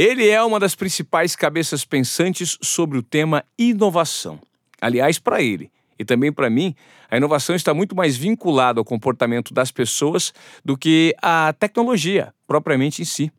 Ele é uma das principais cabeças pensantes sobre o tema inovação. Aliás, para ele e também para mim, a inovação está muito mais vinculada ao comportamento das pessoas do que à tecnologia propriamente em si.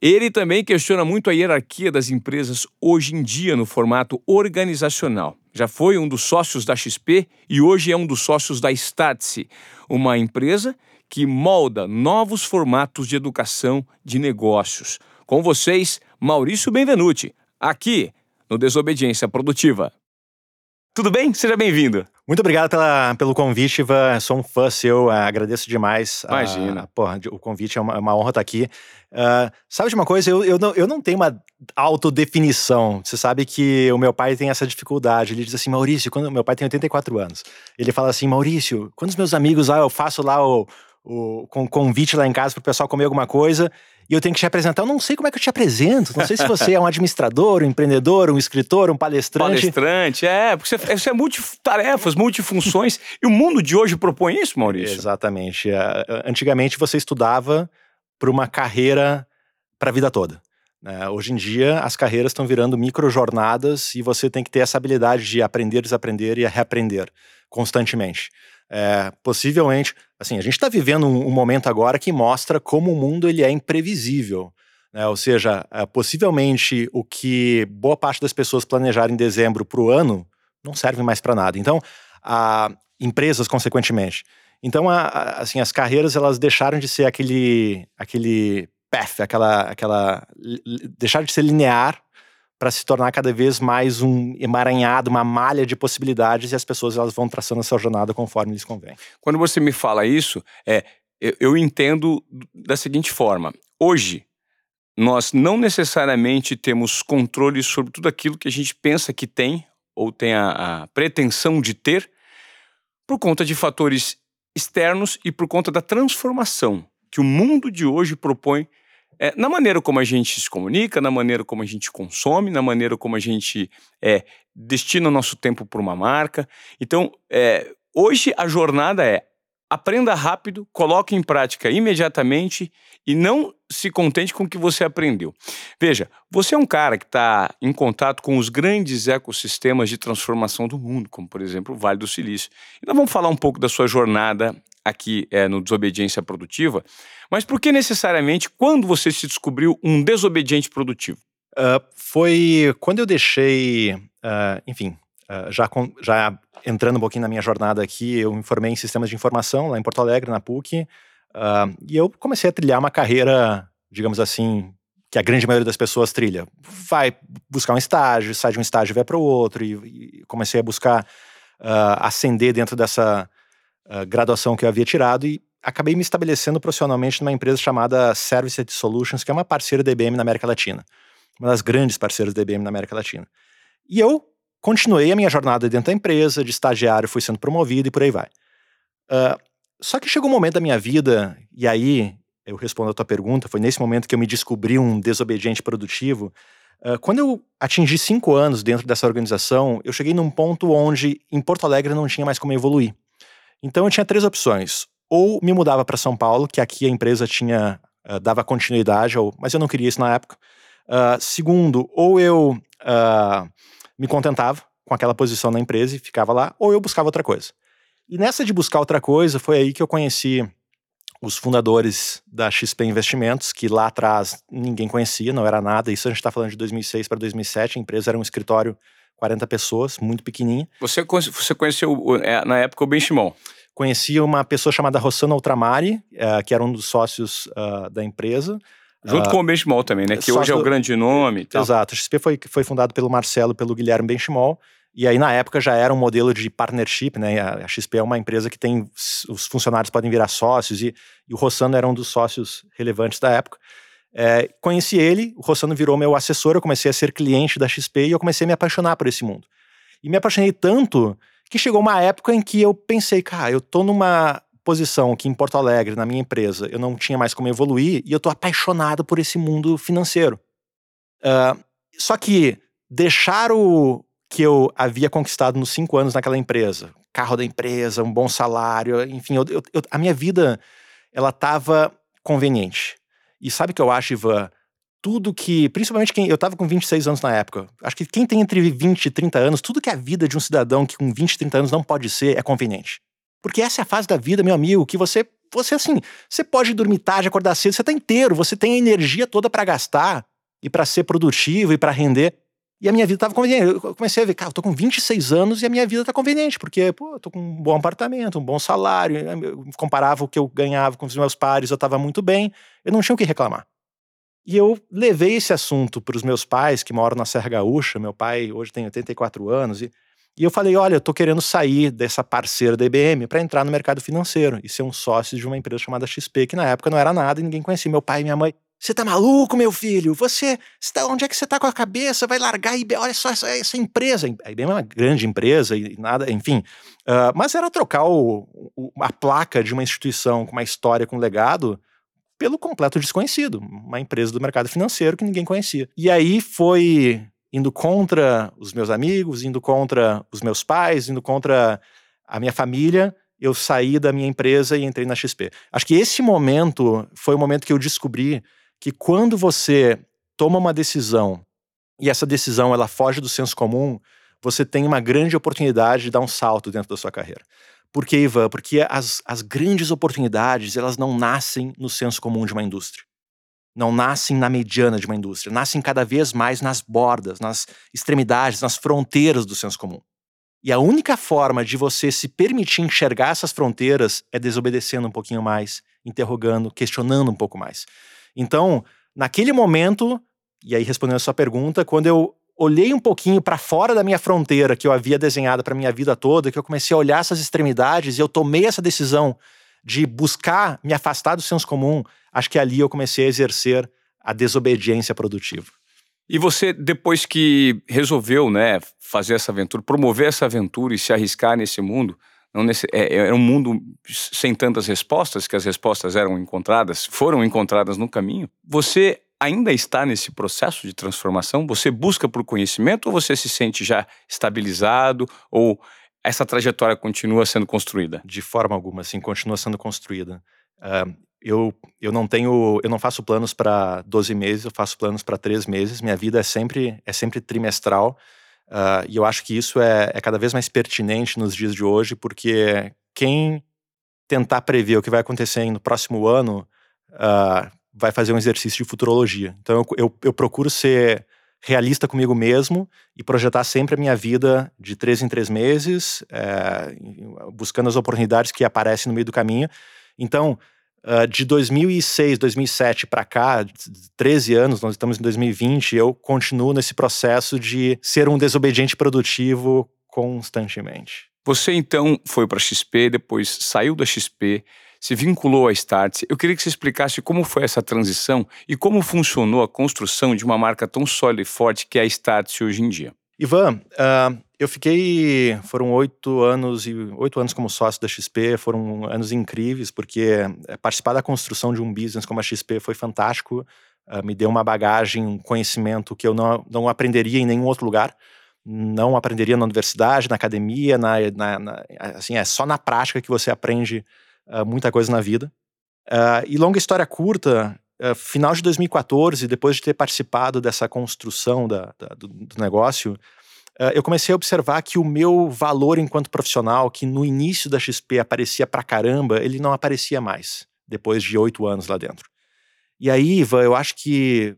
Ele também questiona muito a hierarquia das empresas hoje em dia no formato organizacional. Já foi um dos sócios da XP e hoje é um dos sócios da Startse, uma empresa que molda novos formatos de educação de negócios. Com vocês, Maurício Benvenuti, aqui no Desobediência Produtiva. Tudo bem? Seja bem-vindo. Muito obrigado pela, pelo convite, Ivan. Sou um fã seu, uh, agradeço demais. Imagina. Uh, porra, o convite é uma, é uma honra estar aqui. Uh, sabe de uma coisa? Eu, eu, não, eu não tenho uma autodefinição. Você sabe que o meu pai tem essa dificuldade. Ele diz assim, Maurício, quando meu pai tem 84 anos. Ele fala assim, Maurício, quando os meus amigos lá, eu faço lá o, o com convite lá em casa para o pessoal comer alguma coisa e eu tenho que te apresentar. Eu não sei como é que eu te apresento. Não sei se você é um administrador, um empreendedor, um escritor, um palestrante. Palestrante, é, porque você, você é multitarefas, multifunções. e o mundo de hoje propõe isso, Maurício? Exatamente. É, antigamente você estudava para uma carreira para a vida toda. Né? Hoje em dia, as carreiras estão virando microjornadas e você tem que ter essa habilidade de aprender, desaprender e reaprender constantemente. É, possivelmente, assim, a gente está vivendo um, um, momento agora que mostra como o mundo ele é imprevisível. Né? Ou seja, é, possivelmente o que boa parte das pessoas planejaram em dezembro para o ano não serve mais para nada. Então, a, empresas, consequentemente. Então, a, a, assim, as carreiras elas deixaram de ser aquele, aquele path, aquela, aquela, deixaram de ser linear para se tornar cada vez mais um emaranhado, uma malha de possibilidades e as pessoas elas vão traçando essa jornada conforme lhes convém. Quando você me fala isso, é, eu, eu entendo da seguinte forma: hoje nós não necessariamente temos controle sobre tudo aquilo que a gente pensa que tem ou tem a, a pretensão de ter por conta de fatores externos e por conta da transformação que o mundo de hoje propõe é, na maneira como a gente se comunica, na maneira como a gente consome, na maneira como a gente é, destina o nosso tempo para uma marca. Então, é, hoje a jornada é aprenda rápido, coloque em prática imediatamente e não se contente com o que você aprendeu. Veja, você é um cara que está em contato com os grandes ecossistemas de transformação do mundo, como por exemplo o Vale do Silício. E nós vamos falar um pouco da sua jornada aqui é, no Desobediência Produtiva, mas por que necessariamente quando você se descobriu um desobediente produtivo? Uh, foi quando eu deixei, uh, enfim, uh, já, com, já entrando um pouquinho na minha jornada aqui, eu me formei em sistemas de informação lá em Porto Alegre, na PUC, e eu comecei a trilhar uma carreira, digamos assim, que a grande maioria das pessoas trilha. Vai buscar um estágio, sai de um estágio e vai para o outro, e, e, comecei a buscar ascender dentro dessa graduação que eu havia tirado e acabei me estabelecendo profissionalmente numa empresa chamada Service Solutions, que é uma parceira da IBM na América Latina. Uma das grandes parceiras da IBM na América Latina. E eu continuei a minha jornada dentro da empresa, de estagiário fui sendo promovido e por aí vai. Uh, só que chegou um momento da minha vida, e aí eu respondo a tua pergunta, foi nesse momento que eu me descobri um desobediente produtivo. Uh, quando eu atingi cinco anos dentro dessa organização, eu cheguei num ponto onde em Porto Alegre não tinha mais como evoluir. Então eu tinha três opções ou me mudava para São Paulo, que aqui a empresa tinha uh, dava continuidade, ou, mas eu não queria isso na época. Uh, segundo, ou eu uh, me contentava com aquela posição na empresa e ficava lá, ou eu buscava outra coisa. E nessa de buscar outra coisa, foi aí que eu conheci os fundadores da XP Investimentos, que lá atrás ninguém conhecia, não era nada. Isso a gente está falando de 2006 para 2007. A empresa era um escritório 40 pessoas, muito pequenininha. Você, você conheceu é, na época o Benchimol? conheci uma pessoa chamada Rossana Ultramari, uh, que era um dos sócios uh, da empresa. Junto uh, com o Benchimol também, né? Que hoje é o grande nome. Exato. A XP foi, foi fundado pelo Marcelo e pelo Guilherme Benchimol. E aí, na época, já era um modelo de partnership, né? A, XP é uma empresa que tem. Os funcionários podem virar sócios, e, e o Rossano era um dos sócios relevantes da época. É, conheci ele, o Rossano virou meu assessor, eu comecei a ser cliente da XP e eu comecei a me apaixonar por esse mundo. E me apaixonei tanto que chegou uma época em que eu pensei, cara, eu tô numa posição aqui em Porto Alegre, na minha empresa, eu não tinha mais como evoluir e eu tô apaixonado por esse mundo financeiro. Uh, só que deixar o que eu havia conquistado nos cinco anos naquela empresa, carro da empresa, um bom salário, enfim, eu, eu, a minha vida ela estava conveniente. E sabe o que eu acho, Ivan? tudo que, principalmente quem, eu estava com 26 anos na época, acho que quem tem entre 20 e 30 anos, tudo que a vida de um cidadão que com 20 e 30 anos não pode ser é conveniente. Porque essa é a fase da vida, meu amigo, que você, você assim, você pode dormir tarde, acordar cedo, você tá inteiro, você tem a energia toda para gastar e para ser produtivo e para render. E a minha vida estava conveniente. Eu comecei a ver, cara, eu tô com 26 anos e a minha vida tá conveniente, porque, pô, eu tô com um bom apartamento, um bom salário, eu comparava o que eu ganhava com os meus pares, eu tava muito bem, eu não tinha o que reclamar. E eu levei esse assunto para os meus pais, que moram na Serra Gaúcha. Meu pai hoje tem 84 anos. E, e eu falei: olha, eu estou querendo sair dessa parceira da IBM para entrar no mercado financeiro e ser um sócio de uma empresa chamada XP, que na época não era nada e ninguém conhecia. Meu pai e minha mãe. Você tá maluco, meu filho? Você, você tá, onde é que você tá com a cabeça? Vai largar a IBM? Olha só essa, essa empresa. A IBM é uma grande empresa e nada, enfim. Uh, mas era trocar o, o, a placa de uma instituição com uma história, com um legado, pelo completo desconhecido, uma empresa do mercado financeiro que ninguém conhecia. E aí foi indo contra os meus amigos, indo contra os meus pais, indo contra a minha família, eu saí da minha empresa e entrei na XP. Acho que esse momento foi o momento que eu descobri que quando você toma uma decisão e essa decisão ela foge do senso comum, você tem uma grande oportunidade de dar um salto dentro da sua carreira. Por que, Ivan? Porque as, as grandes oportunidades, elas não nascem no senso comum de uma indústria. Não nascem na mediana de uma indústria. Nascem cada vez mais nas bordas, nas extremidades, nas fronteiras do senso comum. E a única forma de você se permitir enxergar essas fronteiras é desobedecendo um pouquinho mais, interrogando, questionando um pouco mais. Então, naquele momento, e aí respondendo a sua pergunta, quando eu olhei um pouquinho para fora da minha fronteira que eu havia desenhado para minha vida toda, que eu comecei a olhar essas extremidades e eu tomei essa decisão de buscar me afastar do senso comum, acho que ali eu comecei a exercer a desobediência produtiva. E você, depois que resolveu né, fazer essa aventura, promover essa aventura e se arriscar nesse mundo, nesse, é, é um mundo sem tantas respostas, que as respostas eram encontradas, foram encontradas no caminho, você ainda está nesse processo de transformação? Você busca por conhecimento ou você se sente já estabilizado ou essa trajetória continua sendo construída? De forma alguma, sim, continua sendo construída. Uh, eu, eu não tenho, eu não faço planos para 12 meses, eu faço planos para 3 meses. Minha vida é sempre, é sempre trimestral. Uh, e eu acho que isso é, é cada vez mais pertinente nos dias de hoje, porque quem tentar prever o que vai acontecer no próximo ano uh, vai fazer um exercício de futurologia. Então eu, eu, eu, procuro ser realista comigo mesmo e projetar sempre a minha vida de três em três meses, é, buscando as oportunidades que aparecem no meio do caminho. Então, uh, de 2006, 2007 para cá, 13 anos, nós estamos em 2020, eu continuo nesse processo de ser um desobediente produtivo constantemente. Você então foi para a XP, depois saiu da XP, se vinculou à Startse. Eu queria que você explicasse como foi essa transição e como funcionou a construção de uma marca tão sólida e forte que é a Startse hoje em dia. Ivan, uh, eu fiquei. Foram oito anos e oito anos como sócio da XP, foram anos incríveis, porque eh, participar da construção de um business como a XP foi fantástico. Uh, me deu uma bagagem, um conhecimento que eu não, não aprenderia em nenhum outro lugar. Não aprenderia na universidade, na academia, na, na, na assim, é só na prática que você aprende uh, muita coisa na vida. Uh, e longa história curta, final de 2014, depois de ter participado dessa construção da, da, do, do, negócio, eu comecei a observar que o meu valor enquanto profissional, que no início da XP aparecia pra caramba, ele não aparecia mais, depois de oito anos lá dentro. E aí, Iva, eu acho que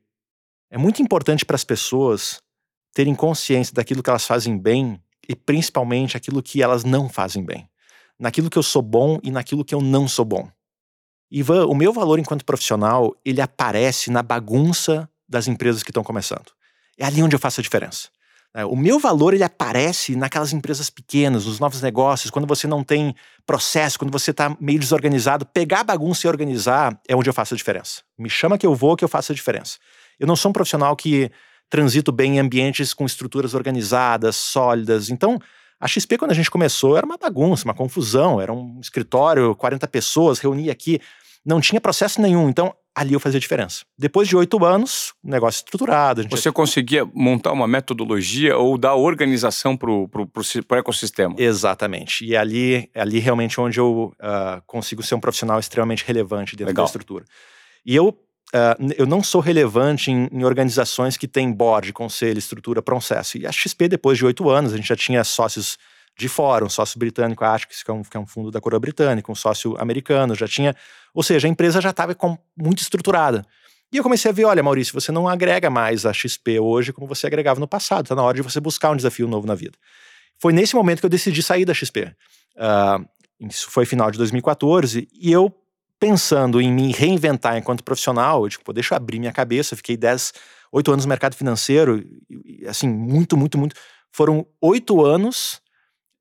é muito importante para as pessoas terem consciência daquilo que elas fazem bem e principalmente aquilo que elas não fazem bem naquilo que eu sou bom e naquilo que eu não sou bom. Ivan, o meu valor enquanto profissional, ele aparece na bagunça das empresas que estão começando. É ali onde eu faço a diferença. É, o meu valor ele aparece naquelas empresas pequenas, nos novos negócios, quando você não tem processo, quando você está meio desorganizado. Pegar a bagunça e organizar é onde eu faço a diferença. Me chama que eu vou, que eu faço a diferença. Eu não sou um profissional que transito bem em ambientes com estruturas organizadas, sólidas. Então, a XP, quando a gente começou, era uma bagunça, uma confusão, era um escritório, 40 pessoas, reunia aqui, não tinha processo nenhum. Então, ali eu fazia diferença. Depois de oito anos, negócio estruturado. Você conseguia montar uma metodologia ou dar organização para o ecossistema? Exatamente. E ali, ali realmente onde eu uh, consigo ser um profissional extremamente relevante dentro Legal. da estrutura. E eu uh, eu não sou relevante em, em, organizações que têm board, conselho, estrutura, processo. E a XP, depois de oito anos, a gente já tinha sócios de fora, um sócio britânico, acho que é um, que é um fundo da coroa britânica, um sócio americano, já tinha. Ou seja, a empresa já estava muito estruturada. E eu comecei a ver: olha, Maurício, você não agrega mais a XP hoje como você agregava no passado, está na hora de você buscar um desafio novo na vida. Foi nesse momento que eu decidi sair da XP. Uh, ah, isso foi final de 2014, e eu pensando em me reinventar enquanto profissional, eu digo, pô, deixa eu abrir minha cabeça. fiquei 10, 8 anos no mercado financeiro, e, assim, muito, muito, muito. Foram oito anos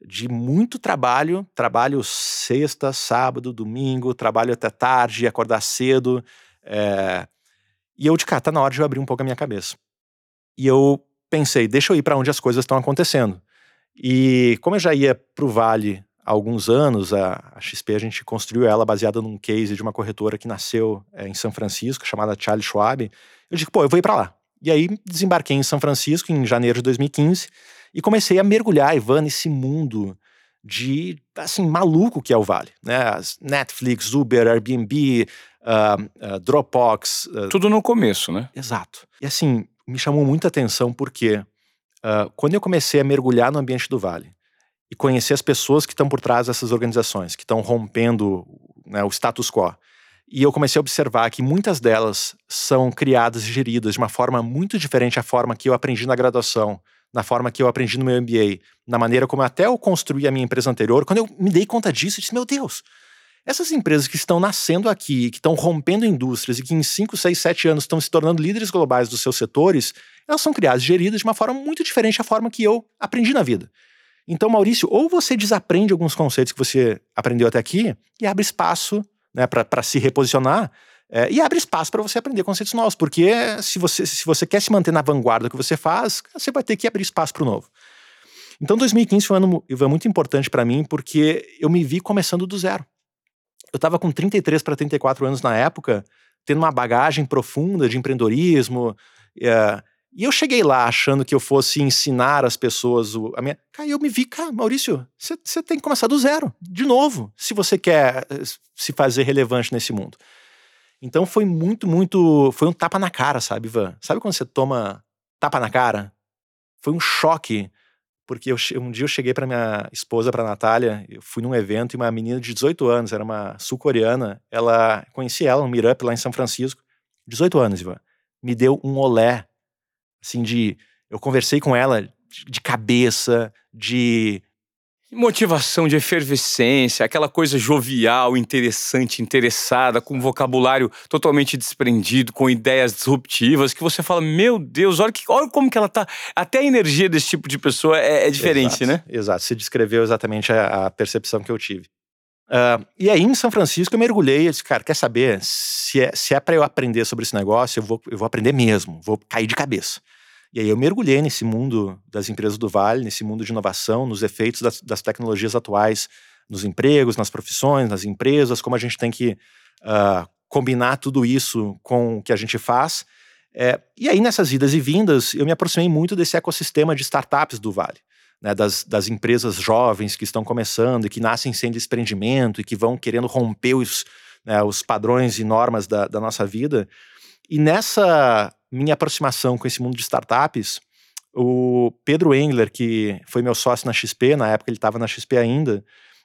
de muito trabalho, trabalho sexta, sábado, domingo, trabalho até tarde, acordar cedo. É... E eu de cá, tá na hora de eu abrir um pouco a minha cabeça. E eu pensei, deixa eu ir para onde as coisas estão acontecendo. E como eu já ia para o Vale há alguns anos, a, XP a gente construiu ela baseada num case de uma corretora que nasceu é, em São Francisco, chamada Charles Schwab. Eu disse, pô, eu vou ir para lá. E aí desembarquei em São Francisco em janeiro de 2015 e comecei a mergulhar, Ivan, nesse mundo de, assim, maluco que é o Vale, né? As Netflix, Uber, Airbnb, uh, uh, Dropbox. Uh, Tudo no começo, né? Exato. E assim, me chamou muita atenção porque quando eu comecei a mergulhar no ambiente do Vale e conhecer as pessoas que estão por trás dessas organizações, que estão rompendo né, o status quo, e eu comecei a observar que muitas delas são criadas e geridas de uma forma muito diferente da forma que eu aprendi na graduação, na forma que eu aprendi no meu MBA, na maneira como até eu construí a minha empresa anterior, quando eu me dei conta disso, eu disse: meu Deus, essas empresas que estão nascendo aqui, que estão rompendo indústrias e que em 5, 6, 7 anos estão se tornando líderes globais dos seus setores, elas são criadas e geridas de uma forma muito diferente da forma que eu aprendi na vida. Então, Maurício, ou você desaprende alguns conceitos que você aprendeu até aqui e abre espaço né, para se reposicionar, é, e abre espaço para você aprender conceitos novos, porque se você, se você quer se manter na vanguarda do que você faz, você vai ter que abrir espaço para o novo. Então 2015 foi um ano foi muito importante para mim, porque eu me vi começando do zero. Eu estava com 33 para 34 anos na época, tendo uma bagagem profunda de empreendedorismo, é, e eu cheguei lá achando que eu fosse ensinar as pessoas o, a minha. Cara, eu me vi, cara, Maurício, você tem que começar do zero, de novo, se você quer eh, se fazer relevante nesse mundo. Então foi muito, muito. Foi um tapa na cara, sabe, Ivan? Sabe quando você toma tapa na cara? Foi um choque. Porque eu, um dia eu cheguei para minha esposa, para Natália, eu fui num evento e uma menina de 18 anos, era uma sul-coreana, ela, conheci ela no Meetup lá em São Francisco, 18 anos, Ivan, me deu um olé, assim, de, eu conversei com ela de cabeça, de Motivação de efervescência, aquela coisa jovial, interessante, interessada, com vocabulário totalmente desprendido, com ideias disruptivas, que você fala, meu Deus, olha, que, olha como que ela tá. Até a energia desse tipo de pessoa é, é diferente, exato, né? Exato, você descreveu exatamente a, a percepção que eu tive. Uh, e aí, em São Francisco, eu mergulhei e disse, cara, quer saber? Se é, se é para eu aprender sobre esse negócio, eu vou, eu vou aprender mesmo, vou cair de cabeça. E aí eu mergulhei nesse mundo das empresas do Vale, nesse mundo de inovação, nos efeitos das, das tecnologias atuais nos empregos, nas profissões, nas empresas, como a gente tem que uh, combinar tudo isso com o que a gente faz. É, e aí, nessas idas e vindas, eu me aproximei muito desse ecossistema de startups do Vale. Né, das, das, empresas jovens que estão começando e que nascem sem desprendimento e que vão querendo romper os, né, os padrões e normas da, da nossa vida. E nessa minha aproximação com esse mundo de startups, o Pedro Engler, que foi meu sócio na XP, na época ele estava na XP ainda,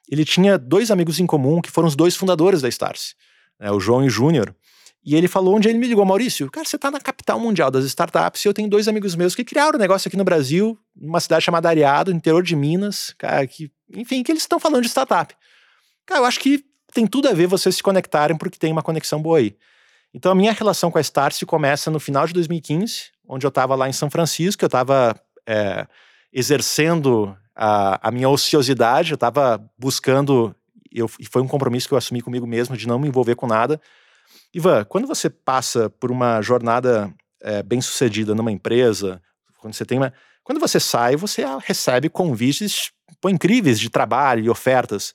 ele tinha dois amigos em comum que foram os dois fundadores da Starse, né, o João e o Júnior. E ele falou onde ele me ligou, Maurício, cara, você está na capital mundial das startups e eu tenho dois amigos meus que criaram um negócio aqui no Brasil, numa cidade chamada Areado, interior de Minas, cara, que, enfim, que eles estão falando de startup. Cara, eu acho que tem tudo a ver vocês se conectarem porque tem uma conexão boa aí. Então a minha relação com a Starse começa no final de 2015, onde eu estava lá em São Francisco, eu estava é, exercendo a, a, minha ociosidade, eu estava buscando, eu, e foi um compromisso que eu assumi comigo mesmo de não me envolver com nada. Ivan, quando você passa por uma jornada é, bem sucedida numa empresa, quando você tem uma, quando você sai, você recebe convites pô, incríveis de trabalho e ofertas.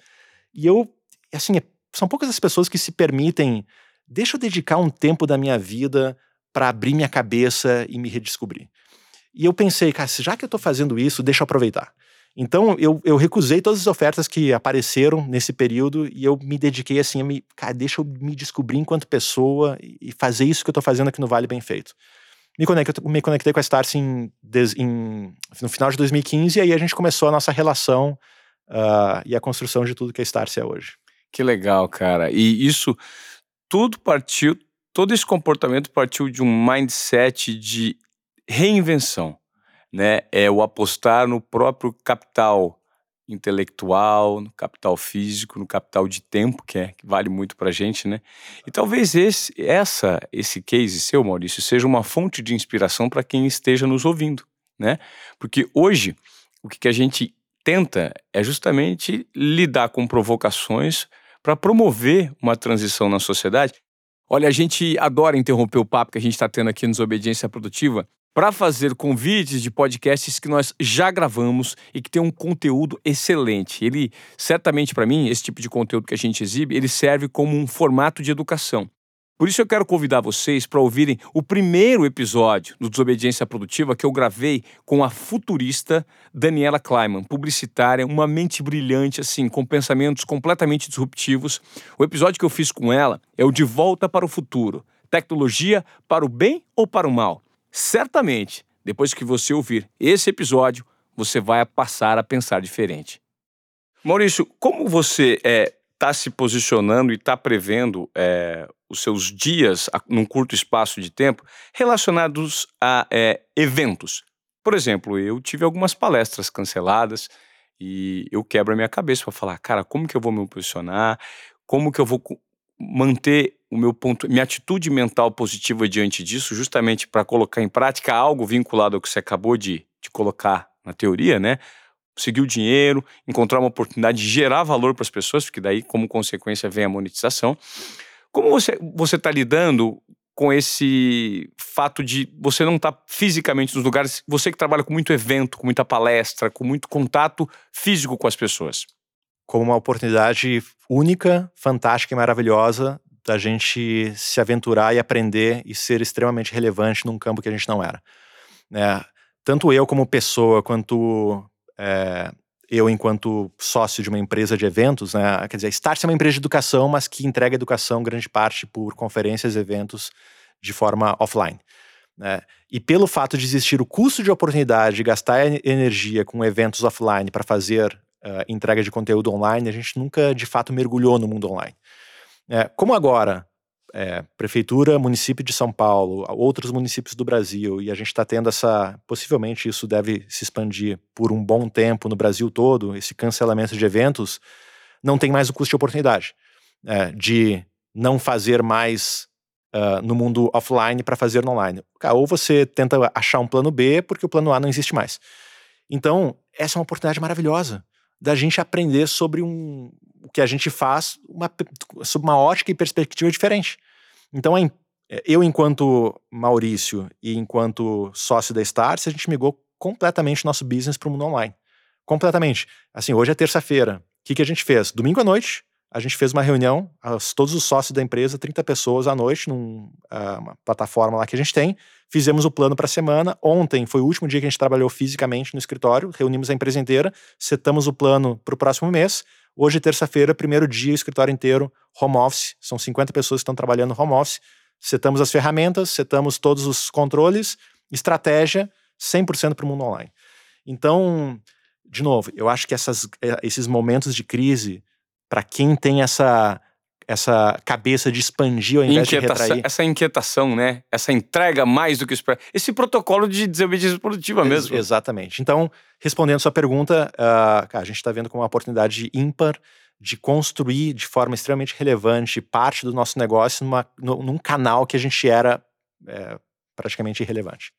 E eu, assim, são poucas as pessoas que se permitem deixa eu dedicar um tempo da minha vida para abrir minha cabeça e me redescobrir. E eu pensei, cara, já que eu estou fazendo isso, deixa eu aproveitar. Então, eu, eu recusei todas as ofertas que apareceram nesse período e eu me dediquei assim a me, cara, deixa eu me descobrir enquanto pessoa e fazer isso que eu tô fazendo aqui no Vale bem feito. Me conectei, me conectei com a Starse em, em, no final de 2015 e aí a gente começou a nossa relação uh, e a construção de tudo que a Starse é hoje. Que legal, cara. E isso tudo partiu, todo esse comportamento partiu de um mindset de reinvenção né, é o apostar no próprio capital intelectual, no capital físico, no capital de tempo, que, é, que vale muito para a gente, né? E talvez esse, essa, esse case seu, Maurício, seja uma fonte de inspiração para quem esteja nos ouvindo, né? Porque hoje o que, que a gente tenta é justamente lidar com provocações para promover uma transição na sociedade. Olha, a gente adora interromper o papo que a gente está tendo aqui no Desobediência Produtiva, para fazer convites de podcasts que nós já gravamos e que tem um conteúdo excelente. Ele, certamente para mim, esse tipo de conteúdo que a gente exibe, ele serve como um formato de educação. Por isso eu quero convidar vocês para ouvirem o primeiro episódio do Desobediência Produtiva que eu gravei com a futurista Daniela Kleiman, publicitária, uma mente brilhante, assim, com pensamentos completamente disruptivos. O episódio que eu fiz com ela é o De Volta para o Futuro. Tecnologia para o bem ou para o mal? certamente, depois que você ouvir esse episódio, você vai passar a pensar diferente. Maurício, como você está é, tá se posicionando e está prevendo é, os seus dias num curto espaço de tempo relacionados a é, eventos? Por exemplo, eu tive algumas palestras canceladas e eu quebro a minha cabeça para falar, cara, como que eu vou me posicionar? Como que eu vou manter o meu ponto, minha atitude mental positiva diante disso, justamente para colocar em prática algo vinculado ao que você acabou de, de colocar na teoria, né? Conseguir o dinheiro, encontrar uma oportunidade de gerar valor para as pessoas, porque daí, como consequência, vem a monetização. Como você você está lidando com esse fato de você não estar tá fisicamente nos lugares, você que trabalha com muito evento, com muita palestra, com muito contato físico com as pessoas? Como uma oportunidade única, fantástica e maravilhosa da gente se aventurar e aprender e ser extremamente relevante num campo que a gente não era. É, tanto eu como pessoa, quanto é, eu enquanto sócio de uma empresa de eventos, né, quer dizer, Start é uma empresa de educação, mas que entrega educação grande parte por conferências eventos de forma offline. Né? E pelo fato de existir o custo de oportunidade de gastar energia com eventos offline para fazer uh, entrega de conteúdo online, a gente nunca de fato mergulhou no mundo online. É, como agora, é, prefeitura, município de São Paulo, outros municípios do Brasil, e a gente está tendo essa. Possivelmente isso deve se expandir por um bom tempo no Brasil todo, esse cancelamento de eventos, não tem mais o custo de oportunidade é, de não fazer mais uh, no mundo offline para fazer no online. Ou você tenta achar um plano B porque o plano A não existe mais. Então, essa é uma oportunidade maravilhosa da gente aprender sobre um, o que a gente faz uma, sob uma ótica e perspectiva diferente. Então, eu, enquanto Maurício e enquanto sócio da Stars, a gente migrou completamente nosso business para o mundo online. Completamente. Assim, hoje é terça-feira. O que, que a gente fez? Domingo à noite, a gente fez uma reunião, todos os sócios da empresa, 30 pessoas à noite, numa uh, plataforma lá que a gente tem. Fizemos o plano para a semana. Ontem foi o último dia que a gente trabalhou fisicamente no escritório, reunimos a empresa inteira, setamos o plano para o próximo mês. Hoje, terça-feira, primeiro dia, escritório inteiro, home office. São 50 pessoas que estão trabalhando home office. Setamos as ferramentas, setamos todos os controles, estratégia 100% para o mundo online. Então, de novo, eu acho que essas, eh, esses momentos de crise, para quem tem essa essa cabeça de expandir ao invés de retrair. Essa inquietação, né? Essa entrega mais do que esperar. Esse protocolo de desobediência produtiva Ex mesmo. Exatamente. Então, respondendo a sua pergunta, uh, a gente está vendo como uma oportunidade ímpar de construir de forma extremamente relevante parte do nosso negócio numa, num canal que a gente era é, praticamente irrelevante.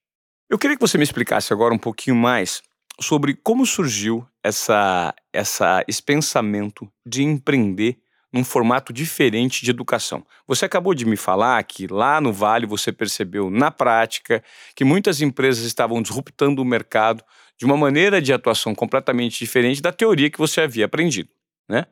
Eu queria que você me explicasse agora um pouquinho mais sobre como surgiu essa, essa, esse pensamento de empreender num formato diferente de educação. Você acabou de me falar que lá no Vale você percebeu na prática que muitas empresas estavam disruptando o mercado de uma maneira de atuação completamente diferente da teoria que você havia aprendido, né?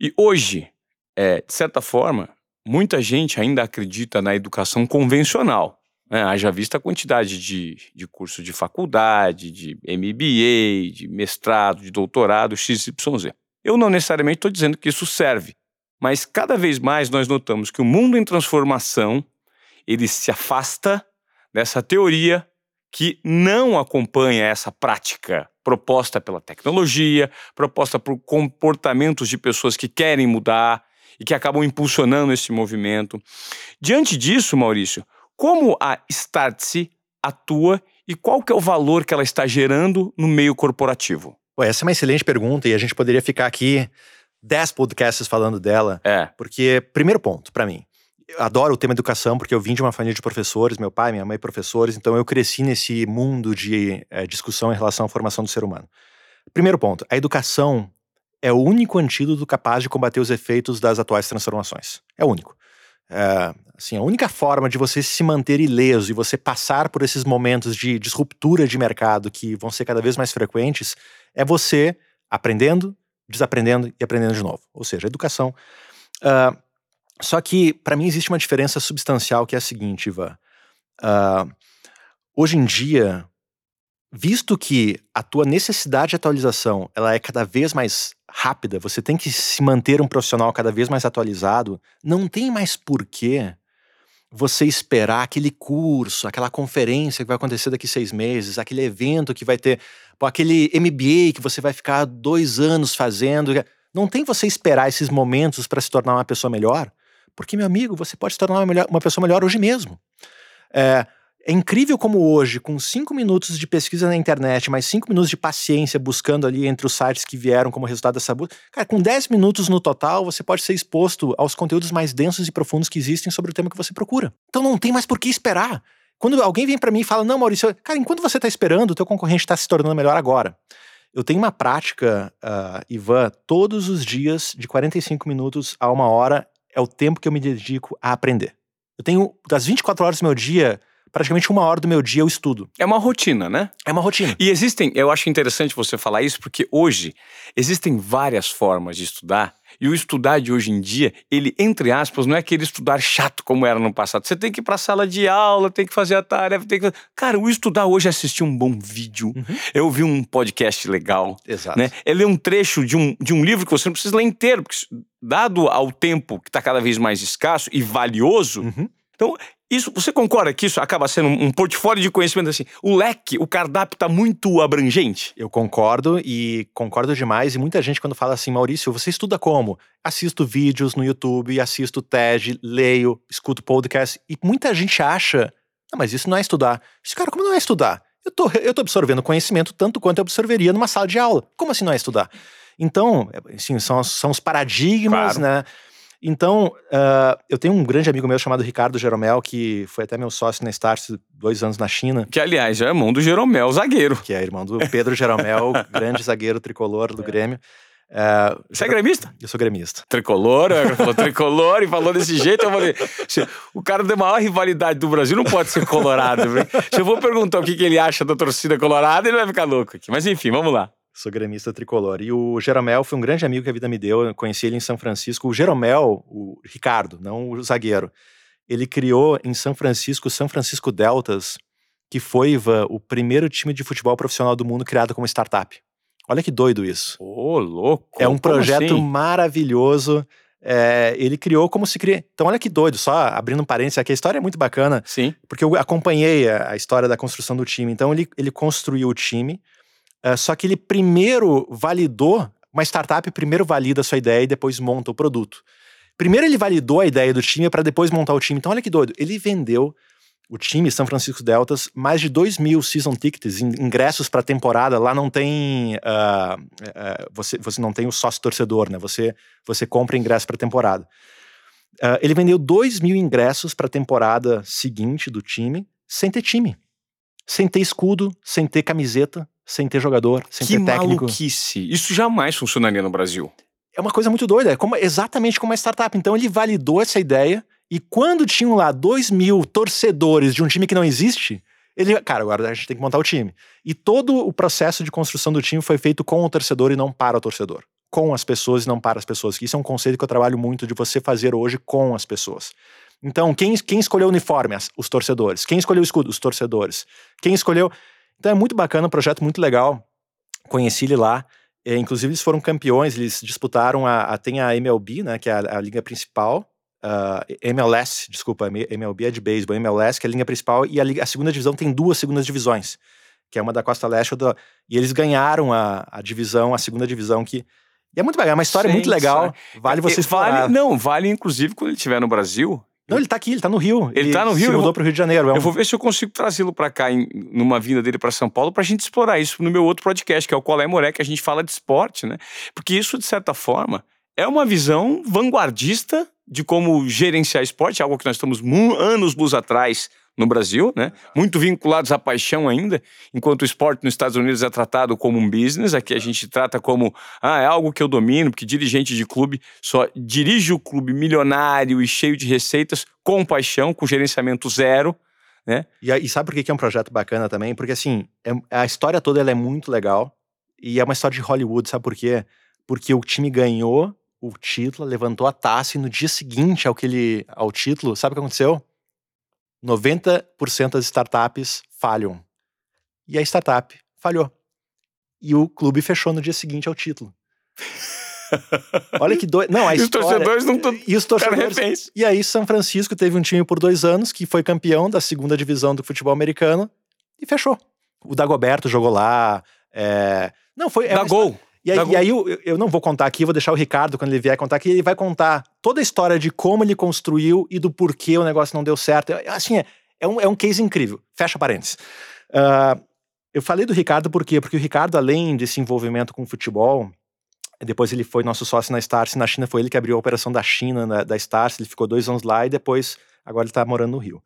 E hoje, é, de certa forma, muita gente ainda acredita na educação convencional, Né? Haja vista a quantidade de, de curso de faculdade, de MBA, de mestrado, de doutorado, XYZ. Eu não necessariamente estou dizendo que isso serve, mas cada vez mais nós notamos que o mundo em transformação ele se afasta dessa teoria que não acompanha essa prática proposta pela tecnologia, proposta por comportamentos de pessoas que querem mudar e que acabam impulsionando esse movimento. Diante disso, Maurício, como a Startse atua e qual que é o valor que ela está gerando no meio corporativo? essa é uma excelente pergunta e a gente poderia ficar aqui 10 podcasts falando dela. É. Porque, primeiro ponto, para mim, adoro o tema educação porque eu vim de uma família de professores, meu pai, minha mãe professores, então eu cresci nesse mundo de é, discussão em relação à formação do ser humano. Primeiro ponto, a educação é o único antídoto capaz de combater os efeitos das atuais transformações. É o único. É, assim, a única forma de você se manter ileso e você passar por esses momentos de disruptura de mercado que vão ser cada vez mais frequentes é você aprendendo, desaprendendo e aprendendo de novo. Ou seja, educação. Uh, só que, para mim, existe uma diferença substancial que é a seguinte, Ivan. Uh, hoje em dia, visto que a tua necessidade de atualização ela é cada vez mais rápida, você tem que se manter um profissional cada vez mais atualizado, não tem mais porquê você esperar aquele curso, aquela conferência que vai acontecer daqui seis meses, aquele evento que vai ter, aquele MBA que você vai ficar dois anos fazendo. Não tem você esperar esses momentos para se tornar uma pessoa melhor. Porque, meu amigo, você pode se tornar uma, melhor, uma pessoa melhor hoje mesmo. É, é incrível como hoje, com cinco minutos de pesquisa na internet, mais cinco minutos de paciência buscando ali entre os sites que vieram como resultado dessa busca, cara, com dez minutos no total, você pode ser exposto aos conteúdos mais densos e profundos que existem sobre o tema que você procura. Então não tem mais por que esperar. Quando alguém vem para mim e fala, não, Maurício, cara, enquanto você está esperando, o teu concorrente está se tornando melhor agora. Eu tenho uma prática, uh, Ivan, todos os dias, de 45 minutos a uma hora, é o tempo que eu me dedico a aprender. Eu tenho, das 24 horas do meu dia, praticamente uma hora do meu dia eu estudo. É uma rotina, né? É uma rotina. E existem, eu acho interessante você falar isso, porque hoje existem várias formas de estudar. E o estudar de hoje em dia, ele, entre aspas, não é aquele estudar chato como era no passado. Você tem que ir pra sala de aula, tem que fazer a tarefa, tem que. Cara, o estudar hoje é assistir um bom vídeo, uhum. é ouvir um podcast legal. Exato. Né? É ler um trecho de um, de um livro que você não precisa ler inteiro, porque dado ao tempo que está cada vez mais escasso e valioso. Uhum. Então, isso, você concorda que isso acaba sendo um portfólio de conhecimento assim? O leque, o cardápio está muito abrangente? Eu concordo e concordo demais. E muita gente, quando fala assim, Maurício, você estuda como? Assisto vídeos no YouTube, assisto TED, leio, escuto podcast. E muita gente acha, não, mas isso não é estudar. Esse cara, como não é estudar? Eu tô, eu tô absorvendo conhecimento tanto quanto eu absorveria numa sala de aula. Como assim não é estudar? Então, assim, são, são os paradigmas, claro. né? Então, uh, eu tenho um grande amigo meu chamado Ricardo Jeromel, que foi até meu sócio na Start dois anos na China. Que, aliás, é irmão do Jeromel, zagueiro. Que é irmão do Pedro Jeromel, grande zagueiro tricolor do é. Grêmio. Uh, Você é gremista? Eu sou gremista. Tricolor, falou tricolor e falou desse jeito. Eu falei: o cara da maior rivalidade do Brasil não pode ser colorado. Se eu vou perguntar o que, que ele acha da torcida colorada, ele vai ficar louco aqui. Mas enfim, vamos lá. Sou gremista tricolor. E o Jeromel foi um grande amigo que a vida me deu. Eu conheci ele em São Francisco. O Jeromel, o Ricardo, não o zagueiro, ele criou em São Francisco o São Francisco Deltas, que foi, Ivan, o primeiro time de futebol profissional do mundo criado como startup. Olha que doido isso. Ô, oh, louco! É um projeto assim? maravilhoso. É, ele criou como se cria. Então, olha que doido, só abrindo um parênteses aqui, a história é muito bacana. Sim. Porque eu acompanhei a, a história da construção do time. Então, ele, ele construiu o time Uh, só que ele primeiro validou, uma startup primeiro valida a sua ideia e depois monta o produto. Primeiro ele validou a ideia do time para depois montar o time. Então, olha que doido. Ele vendeu o time São Francisco Deltas mais de 2 mil season tickets, ingressos para temporada. Lá não tem. Uh, uh, você, você não tem o sócio torcedor, né? Você, você compra ingresso para temporada. Uh, ele vendeu 2 mil ingressos para a temporada seguinte do time, sem ter time. Sem ter escudo, sem ter camiseta, sem ter jogador, sem que ter técnico. Maluquice. Isso jamais funcionaria no Brasil. É uma coisa muito doida, é como, exatamente como uma startup. Então ele validou essa ideia e quando tinham lá dois mil torcedores de um time que não existe, ele, cara, agora a gente tem que montar o time. E todo o processo de construção do time foi feito com o torcedor e não para o torcedor. Com as pessoas e não para as pessoas. Isso é um conceito que eu trabalho muito de você fazer hoje com as pessoas. Então, quem, quem escolheu o uniforme? Os torcedores. Quem escolheu o escudo? Os torcedores. Quem escolheu. Então é muito bacana, um projeto muito legal. Conheci ele lá. É, inclusive, eles foram campeões, eles disputaram a, a tem a MLB, né, que é a, a liga principal, uh, MLS, desculpa, MLB é de beisebol, MLS, que é a liga principal, e a, liga, a, segunda divisão tem duas segundas divisões, que é uma da Costa Leste, do, e eles ganharam a, a divisão, a segunda divisão, que e é muito legal, é uma história Sim, muito legal, vale você explorar. Vale, não, vale inclusive quando ele estiver no Brasil, não, ele tá aqui, ele tá no Rio. Ele, ele tá no Rio. Ele mudou pro Rio de Janeiro. É um... Eu vou ver se eu consigo trazê-lo para cá, em, numa vinda dele para São Paulo, pra gente explorar isso no meu outro podcast, que é o Colé Moré, que a gente fala de esporte, né? Porque isso, de certa forma, é uma visão vanguardista de como gerenciar esporte, algo que nós estamos anos luz atrás no Brasil, né? Muito vinculados à paixão ainda, enquanto o esporte nos Estados Unidos é tratado como um business, aqui a gente trata como ah, é algo que eu domino, porque dirigente de clube só dirige o clube milionário e cheio de receitas com paixão, com gerenciamento zero, né? E, e sabe por que é um projeto bacana também? Porque assim, é, a história toda ela é muito legal e é uma história de Hollywood, sabe por quê? Porque o time ganhou o título, levantou a taça e no dia seguinte ao que ele ao título, sabe o que aconteceu? 90% das startups falham. E a startup falhou. E o clube fechou no dia seguinte ao título. Olha que doido. Não, a e história... os torcedores não. E os torcedores. E aí, São Francisco teve um time por dois anos que foi campeão da segunda divisão do futebol americano e fechou. O Dagoberto jogou lá. É... Não, foi. É da gol. E aí, e aí eu, eu, não vou contar aqui, vou deixar o Ricardo, quando ele vier contar aqui, ele vai contar toda a história de como ele construiu e do porquê o negócio não deu certo. Assim, é, é, um, é um case incrível. Fecha parênteses. Uh, eu falei do Ricardo por quê? Porque o Ricardo, além desse envolvimento com o futebol, depois ele foi nosso sócio na Starse na China, foi ele que abriu a operação da China, na, da Starse ele ficou dois anos lá e depois, agora ele está morando no Rio.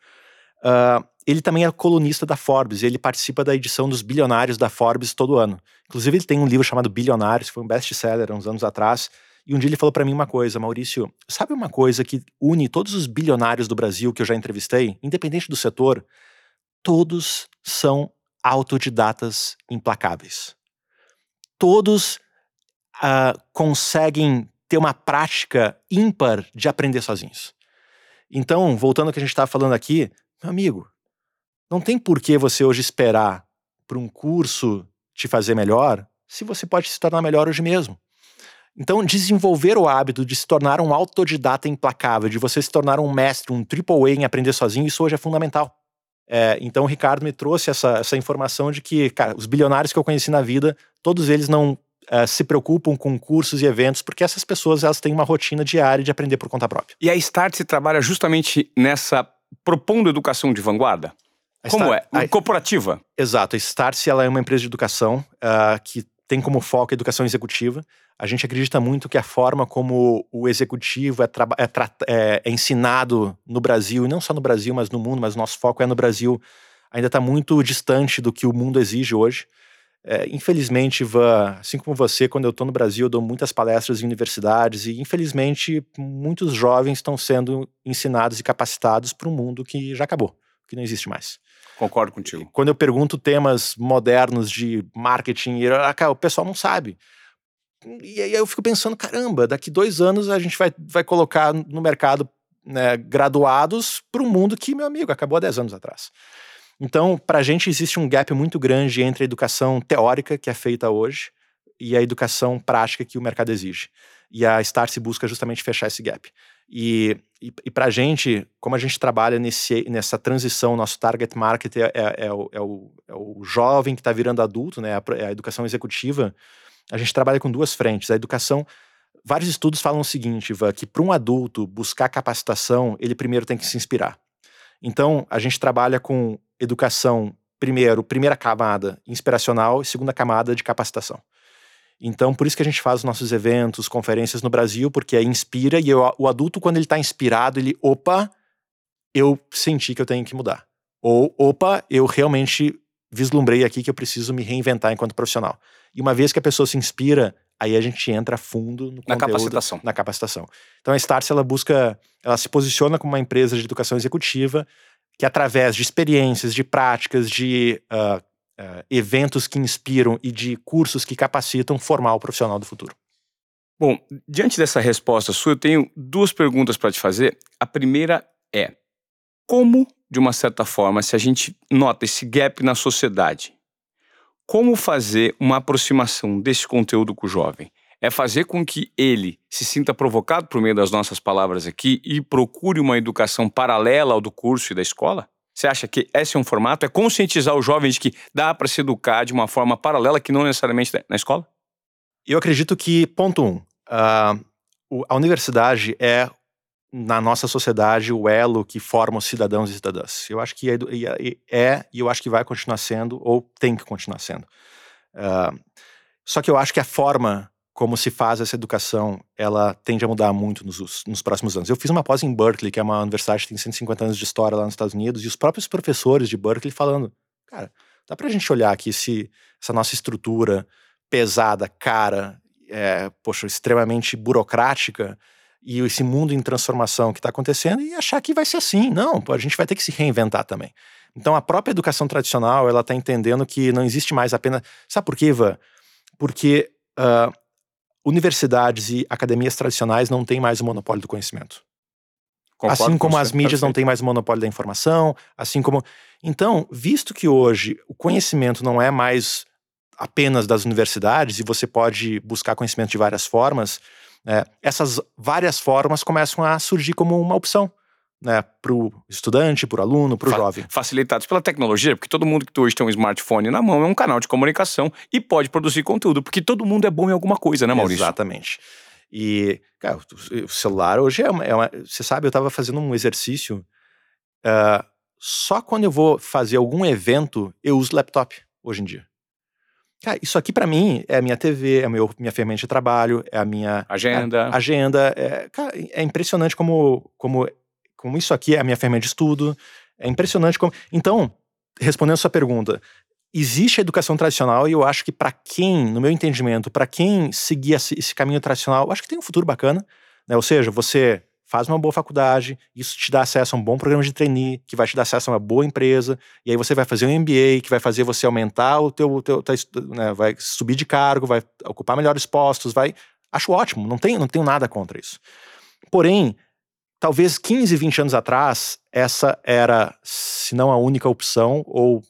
Uh, ele também é colunista da Forbes, ele participa da edição dos bilionários da Forbes todo ano. Inclusive, ele tem um livro chamado Bilionários, que foi um best-seller uns anos atrás. E um dia ele falou para mim uma coisa, Maurício, sabe uma coisa que une todos os bilionários do Brasil que eu já entrevistei, independente do setor? Todos são autodidatas implacáveis. Todos uh, conseguem ter uma prática ímpar de aprender sozinhos. Então, voltando ao que a gente estava falando aqui, meu amigo, não tem por que você hoje esperar para um curso te fazer melhor se você pode se tornar melhor hoje mesmo. Então, desenvolver o hábito de se tornar um autodidata implacável, de você se tornar um mestre, um triple A em aprender sozinho, isso hoje é fundamental. É, então, o Ricardo me trouxe essa, essa informação de que, cara, os bilionários que eu conheci na vida, todos eles não é, se preocupam com cursos e eventos, porque essas pessoas elas têm uma rotina diária de aprender por conta própria. E a Start se trabalha justamente nessa propondo educação de vanguarda? Como é? A, Corporativa? Exato. A Startse ela é uma empresa de educação uh, que tem como foco a educação executiva. A gente acredita muito que a forma como o executivo é, é, é, é ensinado no Brasil, e não só no Brasil, mas no mundo, mas nosso foco é no Brasil, ainda está muito distante do que o mundo exige hoje. É, infelizmente, Ivan, assim como você, quando eu estou no Brasil, eu dou muitas palestras em universidades e, infelizmente, muitos jovens estão sendo ensinados e capacitados para um mundo que já acabou, que não existe mais. Concordo contigo. Quando eu pergunto temas modernos de marketing, o pessoal não sabe. E aí eu fico pensando, caramba, daqui dois anos a gente vai, vai colocar no mercado né, graduados para um mundo que, meu amigo, acabou há 10 anos atrás. Então, para a gente existe um gap muito grande entre a educação teórica que é feita hoje e a educação prática que o mercado exige. E a Starse busca justamente fechar esse gap. E, e, e para a gente, como a gente trabalha nesse, nessa transição, nosso target market é, é, é, o, é o, é o, jovem que está virando adulto, né, a, é a educação executiva, a gente trabalha com duas frentes. A educação, vários estudos falam o seguinte, Iva, que para um adulto buscar capacitação, ele primeiro tem que se inspirar. Então, a gente trabalha com educação, primeiro, primeira camada inspiracional e segunda camada de capacitação. Então, por isso que a gente faz os nossos eventos, conferências no Brasil, porque é inspira e eu, o adulto, quando ele está inspirado, ele, opa, eu senti que eu tenho que mudar. Ou, opa, eu realmente vislumbrei aqui que eu preciso me reinventar enquanto profissional. E uma vez que a pessoa se inspira, aí a gente entra fundo no na conteúdo, capacitação. Na capacitação. Então a Starse, ela busca, ela se posiciona como uma empresa de educação executiva que através de experiências, de práticas, de uh, uh, eventos que inspiram e de cursos que capacitam formar o profissional do futuro. Bom, diante dessa resposta sua, eu tenho duas perguntas para te fazer. A primeira é como, de uma certa forma, se a gente nota esse gap na sociedade, como fazer uma aproximação desse conteúdo com o jovem? É fazer com que ele se sinta provocado por meio das nossas palavras aqui e procure uma educação paralela ao do curso e da escola? Você acha que esse é um formato? É conscientizar o jovem de que dá para se educar de uma forma paralela que não necessariamente na escola? Eu acredito que, ponto um, a, a universidade é, na nossa sociedade, o elo que forma os cidadãos e cidadãs. Eu acho que é, é e eu acho que vai continuar sendo, ou tem que continuar sendo. Uh, só que eu acho que a forma como se faz essa educação, ela tende a mudar muito nos, nos, próximos anos. Eu fiz uma pós em Berkeley, que é uma universidade que tem 150 anos de história lá nos Estados Unidos, e os próprios professores de Berkeley falando, cara, dá pra gente olhar aqui se essa nossa estrutura pesada, cara, é, poxa, extremamente burocrática, e esse mundo em transformação que está acontecendo e achar que vai ser assim. Não, a gente vai ter que se reinventar também. Então a própria educação tradicional, ela está entendendo que não existe mais apenas... Sabe por quê, Ivan? Porque... Uh, universidades e academias tradicionais não têm mais o monopólio do conhecimento. Concordo assim como as mídias não têm mais o monopólio da informação, assim como. Então, visto que hoje o conhecimento não é mais apenas das universidades e você pode buscar conhecimento de várias formas, é, essas várias formas começam a surgir como uma opção né, para o estudante, para o aluno, para o Fa jovem. Facilitados pela tecnologia, porque todo mundo que hoje tem um smartphone na mão é um canal de comunicação e pode produzir conteúdo, porque todo mundo é bom em alguma coisa, né, Maurício? Exatamente. E, cara, o celular hoje é uma. É uma você sabe, eu estava fazendo um exercício. Uh, só quando eu vou fazer algum evento, eu uso laptop hoje em dia. Cara, isso aqui para mim é a minha TV, é a meu, minha ferramenta de trabalho, é a minha agenda. A, agenda. É, cara, é impressionante como, como como isso aqui é a minha ferramenta de estudo. É impressionante como. Então, respondendo a sua pergunta, existe a educação tradicional e eu acho que para quem, no meu entendimento, para quem seguir esse caminho tradicional, acho que tem um futuro bacana. Né? Ou seja, você faz uma boa faculdade, isso te dá acesso a um bom programa de trainee, que vai te dar acesso a uma boa empresa, e aí você vai fazer um MBA, que vai fazer você aumentar o teu, teu, teu né, vai subir de cargo, vai ocupar melhores postos, vai... Acho ótimo, não tenho, não tenho nada contra isso. Porém, talvez 15, 20 anos atrás, essa era, se não a única opção, ou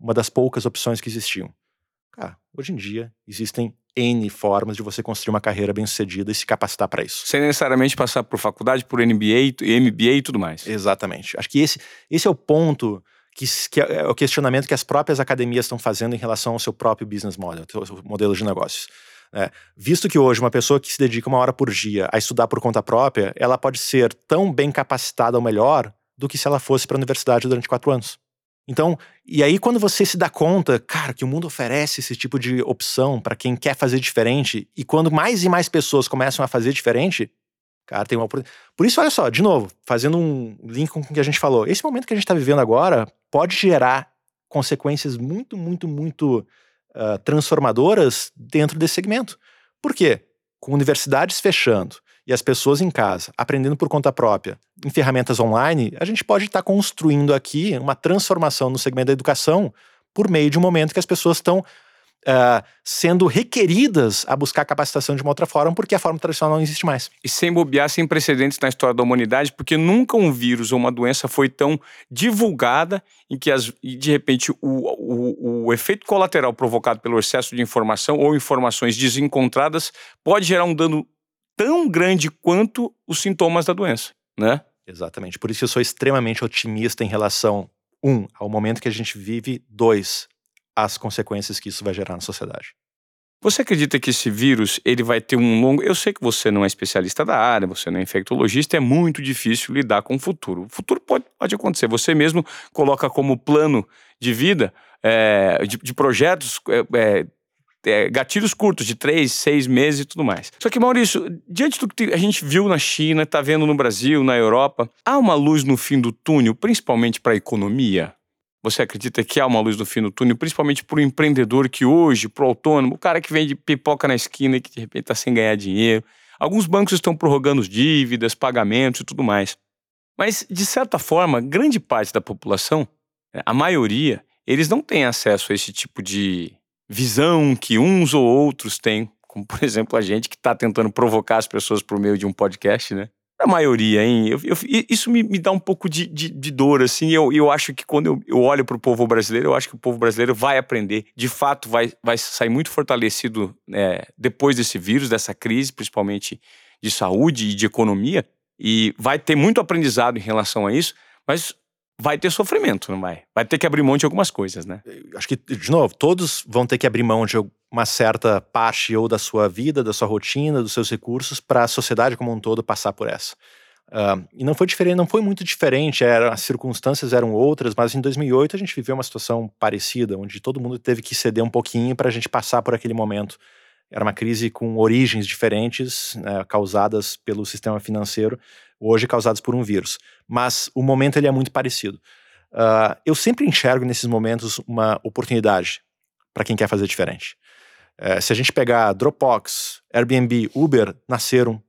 uma das poucas opções que existiam. Cara, hoje em dia existem N formas de você construir uma carreira bem sucedida e se capacitar para isso. Sem necessariamente passar por faculdade, por MBA, MBA e tudo mais. Exatamente. Acho que esse, esse é o ponto que, que é, é o questionamento que as próprias academias estão fazendo em relação ao seu próprio business model, seu modelo de negócios. É, visto que hoje uma pessoa que se dedica uma hora por dia a estudar por conta própria, ela pode ser tão bem capacitada ou melhor do que se ela fosse para a universidade durante quatro anos. Então, e aí quando você se dá conta, cara, que o mundo oferece esse tipo de opção para quem quer fazer diferente, e quando mais e mais pessoas começam a fazer diferente, cara, tem uma Por isso, olha só, de novo, fazendo um link com o que a gente falou, esse momento que a gente está vivendo agora pode gerar consequências muito, muito, muito uh, transformadoras dentro desse segmento. Por quê? Com universidades fechando e as pessoas em casa aprendendo por conta própria em ferramentas online, a gente pode estar tá construindo aqui uma transformação no segmento da educação por meio de um momento que as pessoas estão uh, sendo requeridas a buscar capacitação de uma outra forma, porque a forma tradicional não existe mais. E sem bobear, sem precedentes na história da humanidade, porque nunca um vírus ou uma doença foi tão divulgada em que, as, de repente, o, o, o efeito colateral provocado pelo excesso de informação ou informações desencontradas pode gerar um dano tão grande quanto os sintomas da doença, né? Exatamente. Por isso eu sou extremamente otimista em relação, um, ao momento que a gente vive, dois, as consequências que isso vai gerar na sociedade. Você acredita que esse vírus ele vai ter um longo. Eu sei que você não é especialista da área, você não é infectologista, é muito difícil lidar com o futuro. O futuro pode, pode acontecer. Você mesmo coloca como plano de vida, é, de, de, projetos, é, é, gatilhos curtos, de três, seis meses e tudo mais. Só que, Maurício, diante do que a gente viu na China, está vendo no Brasil, na Europa, há uma luz no fim do túnel, principalmente para a economia? Você acredita que há uma luz no fim do túnel, principalmente para o empreendedor que hoje, para o autônomo, o cara que vende pipoca na esquina e que de repente está sem ganhar dinheiro. Alguns bancos estão prorrogando dívidas, pagamentos e tudo mais. Mas, de certa forma, grande parte da população, né, a maioria, eles não têm acesso a esse tipo de visão que uns ou outros têm, como por exemplo a gente que está tentando provocar as pessoas por meio de um podcast, né? A maioria, hein? Eu, eu, isso me, me, dá um pouco de, de, de dor, assim. Eu, eu acho que quando eu, eu olho para o povo brasileiro, eu acho que o povo brasileiro vai aprender. De fato, vai, vai sair muito fortalecido é, depois desse vírus, dessa crise, principalmente de saúde e de economia. E vai ter muito aprendizado em relação a isso, mas vai ter sofrimento, não vai? Vai ter que abrir mão de algumas coisas, né? Acho que, de novo, todos vão ter que abrir mão de uma certa parte ou da sua vida, da sua rotina, dos seus recursos, para a sociedade como um todo passar por essa. Uh, e não foi diferente, não foi muito diferente, era, as circunstâncias eram outras, mas em 2008 a gente viveu uma situação parecida, onde todo mundo teve que ceder um pouquinho para a gente passar por aquele momento. Era uma crise com origens diferentes, né, causadas pelo sistema financeiro, hoje causadas por um vírus. Mas o momento ele é muito parecido. Uh, eu sempre enxergo nesses momentos uma oportunidade para quem quer fazer diferente. É, se a gente pegar Dropbox, Airbnb, Uber, nasceram.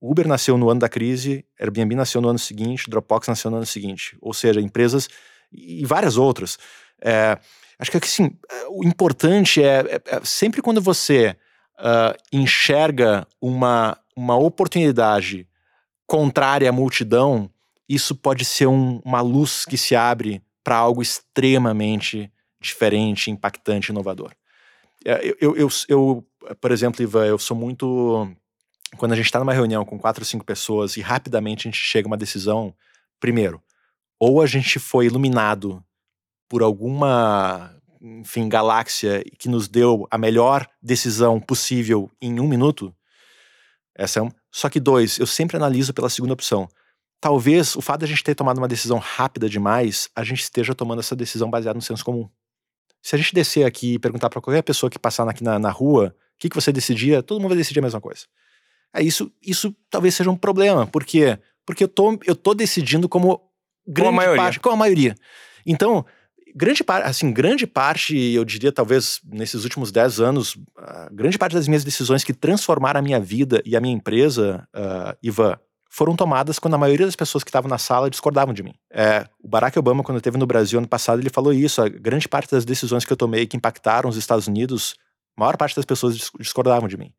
Uber nasceu no ano da crise, Airbnb nasceu no ano seguinte, Dropbox nasceu no ano seguinte. Ou seja, empresas e várias outras. É, acho que assim, o importante é, é, é sempre quando você uh, enxerga uma, uma oportunidade contrária à multidão, isso pode ser um, uma luz que se abre para algo extremamente diferente, impactante, inovador. É, eu, eu, eu, eu, por exemplo, Ivan, eu sou muito. Quando a gente está numa reunião com quatro ou cinco pessoas e rapidamente a gente chega a uma decisão, primeiro, ou a gente foi iluminado por alguma, enfim, galáxia que nos deu a melhor decisão possível em um minuto. Essa é. Só que dois, eu sempre analiso pela segunda opção. Talvez o fato de a gente ter tomado uma decisão rápida demais, a gente esteja tomando essa decisão baseada no senso comum. Se a gente descer aqui e perguntar para qualquer pessoa que passar aqui na, na rua, o que, que você decidia, todo mundo vai decidir a mesma coisa. É isso, isso talvez seja um problema. Por quê? Porque eu tô, eu tô decidindo como grande com a maioria. parte, com a maioria. Então, grande parte, assim, grande parte, eu diria talvez nesses últimos 10 anos, grande parte das minhas decisões que transformaram a minha vida e a minha empresa, uh, Ivan, foram tomadas quando a maioria das pessoas que estavam na sala discordavam de mim. É, o Barack Obama, quando esteve no Brasil ano passado, ele falou isso. A grande parte das decisões que eu tomei que impactaram os Estados Unidos, a maior parte das pessoas discordavam de mim.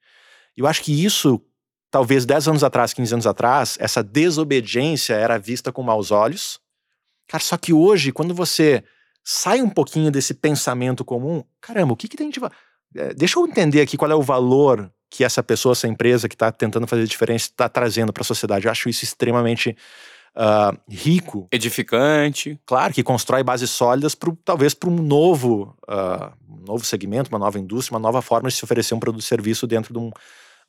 E eu acho que isso, talvez 10 anos atrás, 15 anos atrás, essa desobediência era vista com maus olhos. Cara, só que hoje, quando você sai um pouquinho desse pensamento comum, caramba, o que, que tem de. É, deixa eu entender aqui qual é o valor que essa pessoa, essa empresa que está tentando fazer diferença está trazendo para a sociedade. Eu acho isso extremamente uh, rico. Edificante. Claro, que constrói bases sólidas pro, talvez para um novo, uh, novo segmento, uma nova indústria, uma nova forma de se oferecer um produto e serviço dentro de, um,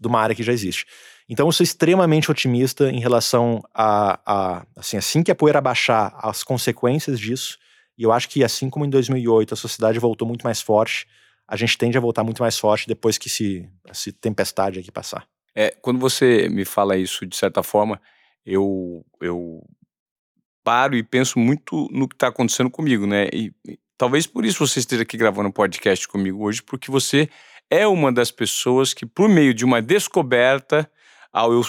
de uma área que já existe. Então eu sou extremamente otimista em relação a, a assim, assim que a poeira baixar, as consequências disso, e eu acho que assim como em 2008 a sociedade voltou muito mais forte, a gente tende a voltar muito mais forte depois que se, se tempestade aqui passar. É, quando você me fala isso, de certa forma, eu, eu paro e penso muito no que está acontecendo comigo, né? E, e, talvez por isso você esteja aqui gravando um podcast comigo hoje, porque você é uma das pessoas que, por meio de uma descoberta, ao eu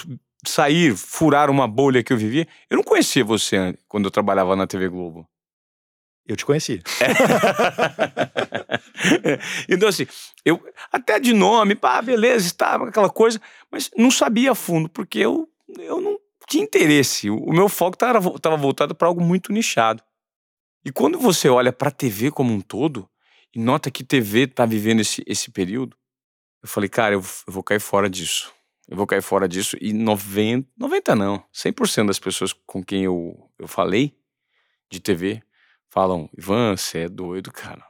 sair, furar uma bolha que eu vivia, eu não conhecia você quando eu trabalhava na TV Globo. Eu te conheci. É. então, assim, eu até de nome, pá, beleza, estava aquela coisa, mas não sabia a fundo, porque eu, eu não tinha interesse. O, meu foco estava voltado para algo muito nichado. E quando você olha para a TV como um todo, e nota que TV está vivendo esse, esse período, eu falei, cara, eu, eu vou cair fora disso. Eu vou cair fora disso. E 90, 90 não, 100% das pessoas com quem eu, eu falei de TV falam: Ivan, você é doido, cara.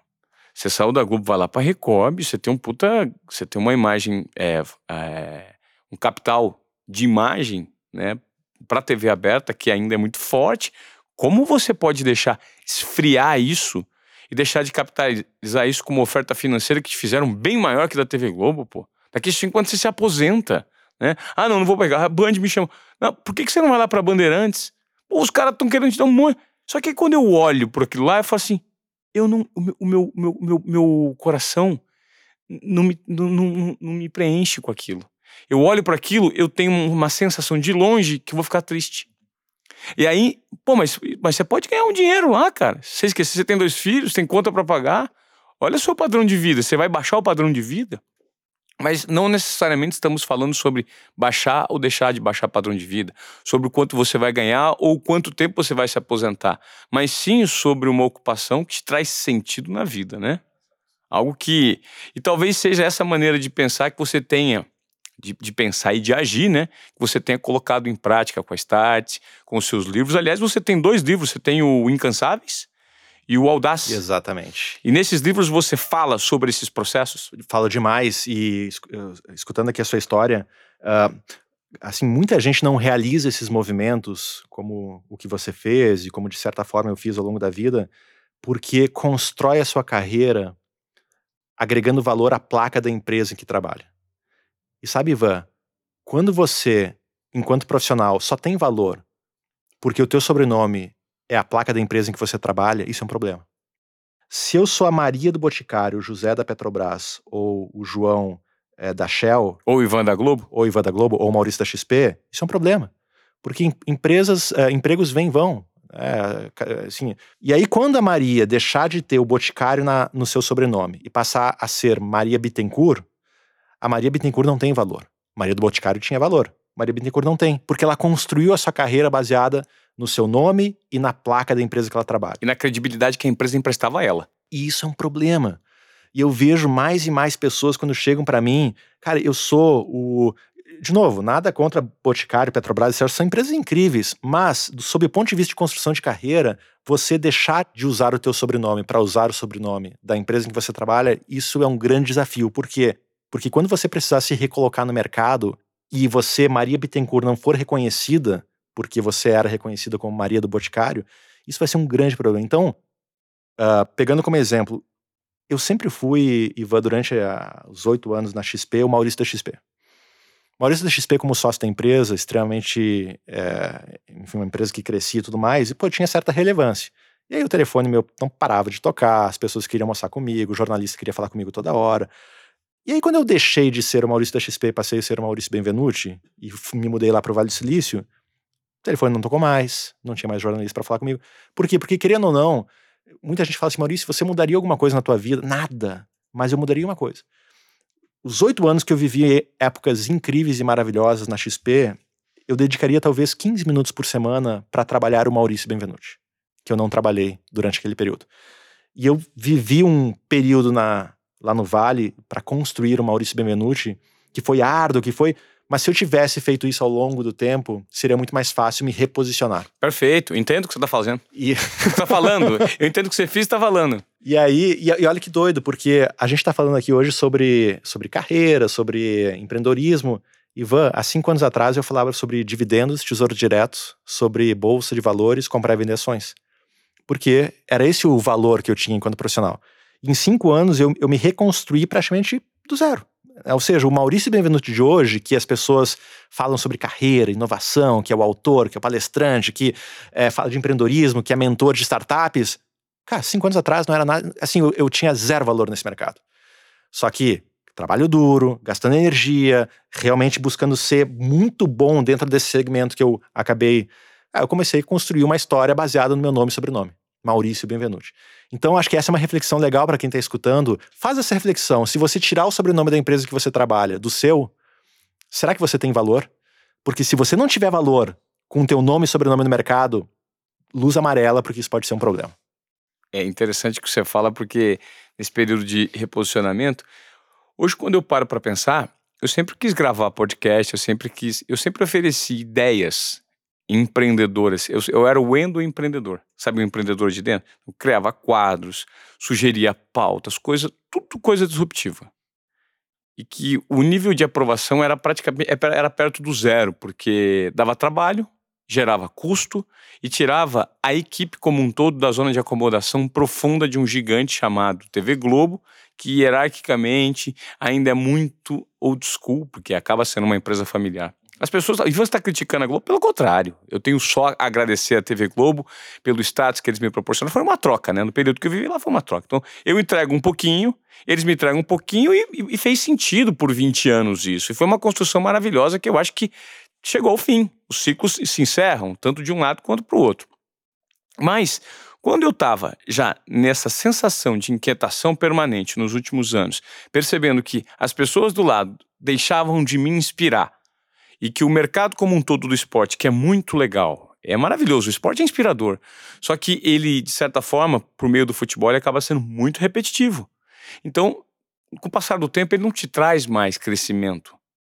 Você saiu da Globo, vai lá pra Record, você tem um puta. Você tem uma imagem, é, é, um capital de imagem, né, pra TV aberta que ainda é muito forte. Como você pode deixar esfriar isso e deixar de capitalizar isso como oferta financeira que te fizeram bem maior que da TV Globo, pô? Daqui a cinco anos você se aposenta, né? Ah, não, não vou pegar. A Band me chama. Não, por que, que você não vai lá pra Bandeirantes? Pô, os caras estão querendo te dar um monte. Só que quando eu olho por aquilo lá, eu falo assim, eu não, o meu, o meu, meu, meu, coração não me, não, não, não me preenche com aquilo. Eu olho para aquilo, eu tenho uma sensação de longe que eu vou ficar triste. E aí, pô, mas, mas você pode ganhar um dinheiro lá, cara. Você esquece, você tem dois filhos, tem conta para pagar. Olha o seu padrão de vida. Você vai baixar o padrão de vida? Mas não necessariamente estamos falando sobre baixar ou deixar de baixar padrão de vida, sobre o quanto você vai ganhar ou quanto tempo você vai se aposentar, mas sim sobre uma ocupação que te traz sentido na vida, né? Algo que. E talvez seja essa maneira de pensar que você tenha, de, de pensar e de agir, né? Que você tenha colocado em prática com a Start, com os seus livros. Aliás, você tem dois livros: você tem o Incansáveis e o Audaz. Exatamente. E nesses livros você fala sobre esses processos? Falo demais e escutando aqui a sua história, uh, assim, muita gente não realiza esses movimentos como o que você fez e como de certa forma eu fiz ao longo da vida, porque constrói a sua carreira agregando valor à placa da empresa em que trabalha. E sabe, Ivan, quando você, enquanto profissional, só tem valor porque o teu sobrenome é a placa da empresa em que você trabalha, isso é um problema. Se eu sou a Maria do Boticário, o José da Petrobras, ou o João é, da Shell. Ou o Ivan da Globo. Ou Ivan da Globo, ou o Maurício da XP, isso é um problema. Porque em, empresas, é, empregos vêm e vão. É, assim, e aí, quando a Maria deixar de ter o Boticário na, no seu sobrenome e passar a ser Maria Bittencourt, a Maria Bittencourt não tem valor. Maria do Boticário tinha valor. Maria Bittencourt não tem, porque ela construiu a sua carreira baseada no seu nome e na placa da empresa que ela trabalha. E na credibilidade que a empresa emprestava a ela. E isso é um problema. E eu vejo mais e mais pessoas quando chegam para mim, cara, eu sou o de novo, nada contra Boticário, Petrobras, essas são empresas incríveis, mas sob o ponto de vista de construção de carreira, você deixar de usar o teu sobrenome para usar o sobrenome da empresa em que você trabalha, isso é um grande desafio. Por quê? Porque quando você precisar se recolocar no mercado e você, Maria Bittencourt, não for reconhecida, porque você era reconhecida como Maria do Boticário, isso vai ser um grande problema. Então, uh, pegando como exemplo, eu sempre fui, Ivan, durante uh, os oito anos na XP, o Maurício da XP. Maurício da XP, como sócio da empresa, extremamente, é, enfim, uma empresa que crescia e tudo mais, e pô, tinha certa relevância. E aí o telefone meu não parava de tocar, as pessoas queriam almoçar comigo, o jornalista queria falar comigo toda hora. E aí, quando eu deixei de ser o Maurício da XP e passei a ser o Maurício Benvenuti, e me mudei lá para o Vale do Silício, o telefone não tocou mais, não tinha mais jornalista para falar comigo. Por quê? Porque, querendo ou não, muita gente fala assim, Maurício, você mudaria alguma coisa na tua vida? Nada. Mas eu mudaria uma coisa. Os oito anos que eu vivi épocas incríveis e maravilhosas na XP, eu dedicaria talvez 15 minutos por semana para trabalhar o Maurício Benvenuti, que eu não trabalhei durante aquele período. E eu vivi um período na, lá no Vale para construir o Maurício Benvenuti, que foi árduo, que foi mas se eu tivesse feito isso ao longo do tempo, seria muito mais fácil me reposicionar. Perfeito, entendo o que você está fazendo. E está falando. Eu entendo o que você fez e está falando. E aí, e, e, olha que doido, porque a gente está falando aqui hoje sobre, sobre carreira, sobre empreendedorismo. Ivan, há cinco anos atrás eu falava sobre dividendos, tesouro direto, sobre bolsa de valores, comprar e vender ações. Porque era esse o valor que eu tinha enquanto profissional. Em cinco anos eu, eu me reconstruí praticamente do zero. É, ou seja, o Maurício Benvenuto de hoje, que as pessoas falam sobre carreira, inovação, que é o autor, que é o palestrante, que é, fala de empreendedorismo, que é mentor de startups. Cara, cinco anos atrás não era nada. Assim, eu, eu tinha zero valor nesse mercado. Só que trabalho duro, gastando energia, realmente buscando ser muito bom dentro desse segmento que eu acabei. Ah, eu comecei a construir uma história baseada no meu nome e sobrenome. Maurício Benvenuti. Então, acho que essa é uma reflexão legal para quem está escutando. Faz essa reflexão. Se você tirar o sobrenome da empresa que você trabalha do seu, será que você tem valor? Porque se você não tiver valor com o teu nome e sobrenome no mercado, luz amarela, porque isso pode ser um problema. É interessante que você fala, porque nesse período de reposicionamento, hoje quando eu paro para pensar, eu sempre quis gravar podcast, eu sempre quis, eu sempre ofereci ideias empreendedoras. Eu, eu era o endo empreendedor, sabe o empreendedor de dentro? Eu criava quadros, sugeria pautas, coisa, tudo coisa disruptiva. E que o nível de aprovação era praticamente era perto do zero, porque dava trabalho, gerava custo e tirava a equipe como um todo da zona de acomodação profunda de um gigante chamado TV Globo, que hierarquicamente ainda é muito old school, porque acaba sendo uma empresa familiar. As pessoas. E você está criticando a Globo? Pelo contrário. Eu tenho só a agradecer a TV Globo pelo status que eles me proporcionaram. Foi uma troca, né? No período que eu vivi lá foi uma troca. Então, eu entrego um pouquinho, eles me entregam um pouquinho e, e, fez sentido por 20 anos isso. E foi uma construção maravilhosa que eu acho que chegou ao fim. Os ciclos se encerram, tanto de um lado quanto para o outro. Mas, Quando eu estava já nessa sensação de inquietação permanente nos últimos anos, percebendo que as pessoas do lado deixavam de me inspirar e que o mercado como um todo do esporte, que é muito legal, é maravilhoso, o esporte é inspirador, só que ele, de certa forma, por meio do futebol, ele acaba sendo muito repetitivo. Então, com o passar do tempo, ele não te traz mais crescimento.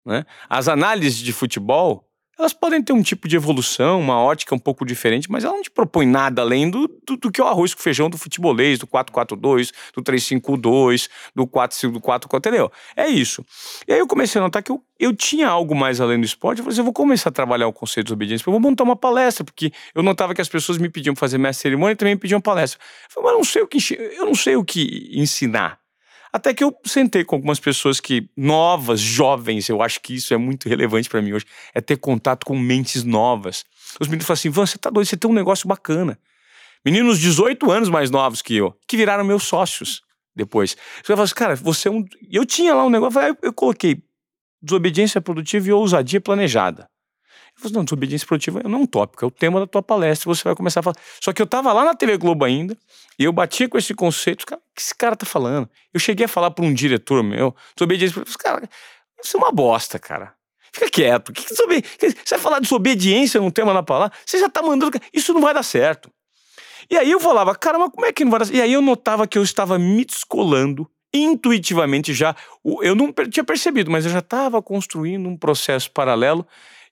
Né? As análises de futebol, elas podem ter um tipo de evolução, uma ótica um pouco diferente, mas ela não te propõe nada além do, do, do que o arroz com feijão do futebolês, do 4-4-2, do 3-5-2, do 4-5-4, entendeu? É isso. E aí eu comecei a notar que eu, eu tinha algo mais além do esporte, eu falei assim, eu vou começar a trabalhar o conceito de obediência, eu vou montar uma palestra, porque eu notava que as pessoas me pediam fazer mestre cerimônia e também me pediam palestra. Eu falei, mas eu não sei o que, eu não sei o que ensinar. Até que eu sentei com algumas pessoas que novas, jovens, eu acho que isso é muito relevante para mim hoje, é ter contato com mentes novas. Os meninos falam assim: Van, você tá doido, você tem um negócio bacana. Meninos 18 anos mais novos que eu, que viraram meus sócios depois. Você fala assim, cara, você é um. Eu tinha lá um negócio, eu, eu coloquei desobediência produtiva e ousadia planejada. Falei, não, desobediência produtiva não é um tópico, é o tema da tua palestra, você vai começar a falar. Só que eu tava lá na TV Globo ainda, e eu batia com esse conceito, cara, o que esse cara tá falando? Eu cheguei a falar para um diretor meu, desobediência produtiva, cara, isso é uma bosta, cara. Fica quieto. Que que desobe... Você vai falar de desobediência num tema na palavra? Você já tá mandando. Isso não vai dar certo. E aí eu falava, cara, mas como é que não vai dar certo? E aí eu notava que eu estava me descolando intuitivamente já. Eu não tinha percebido, mas eu já estava construindo um processo paralelo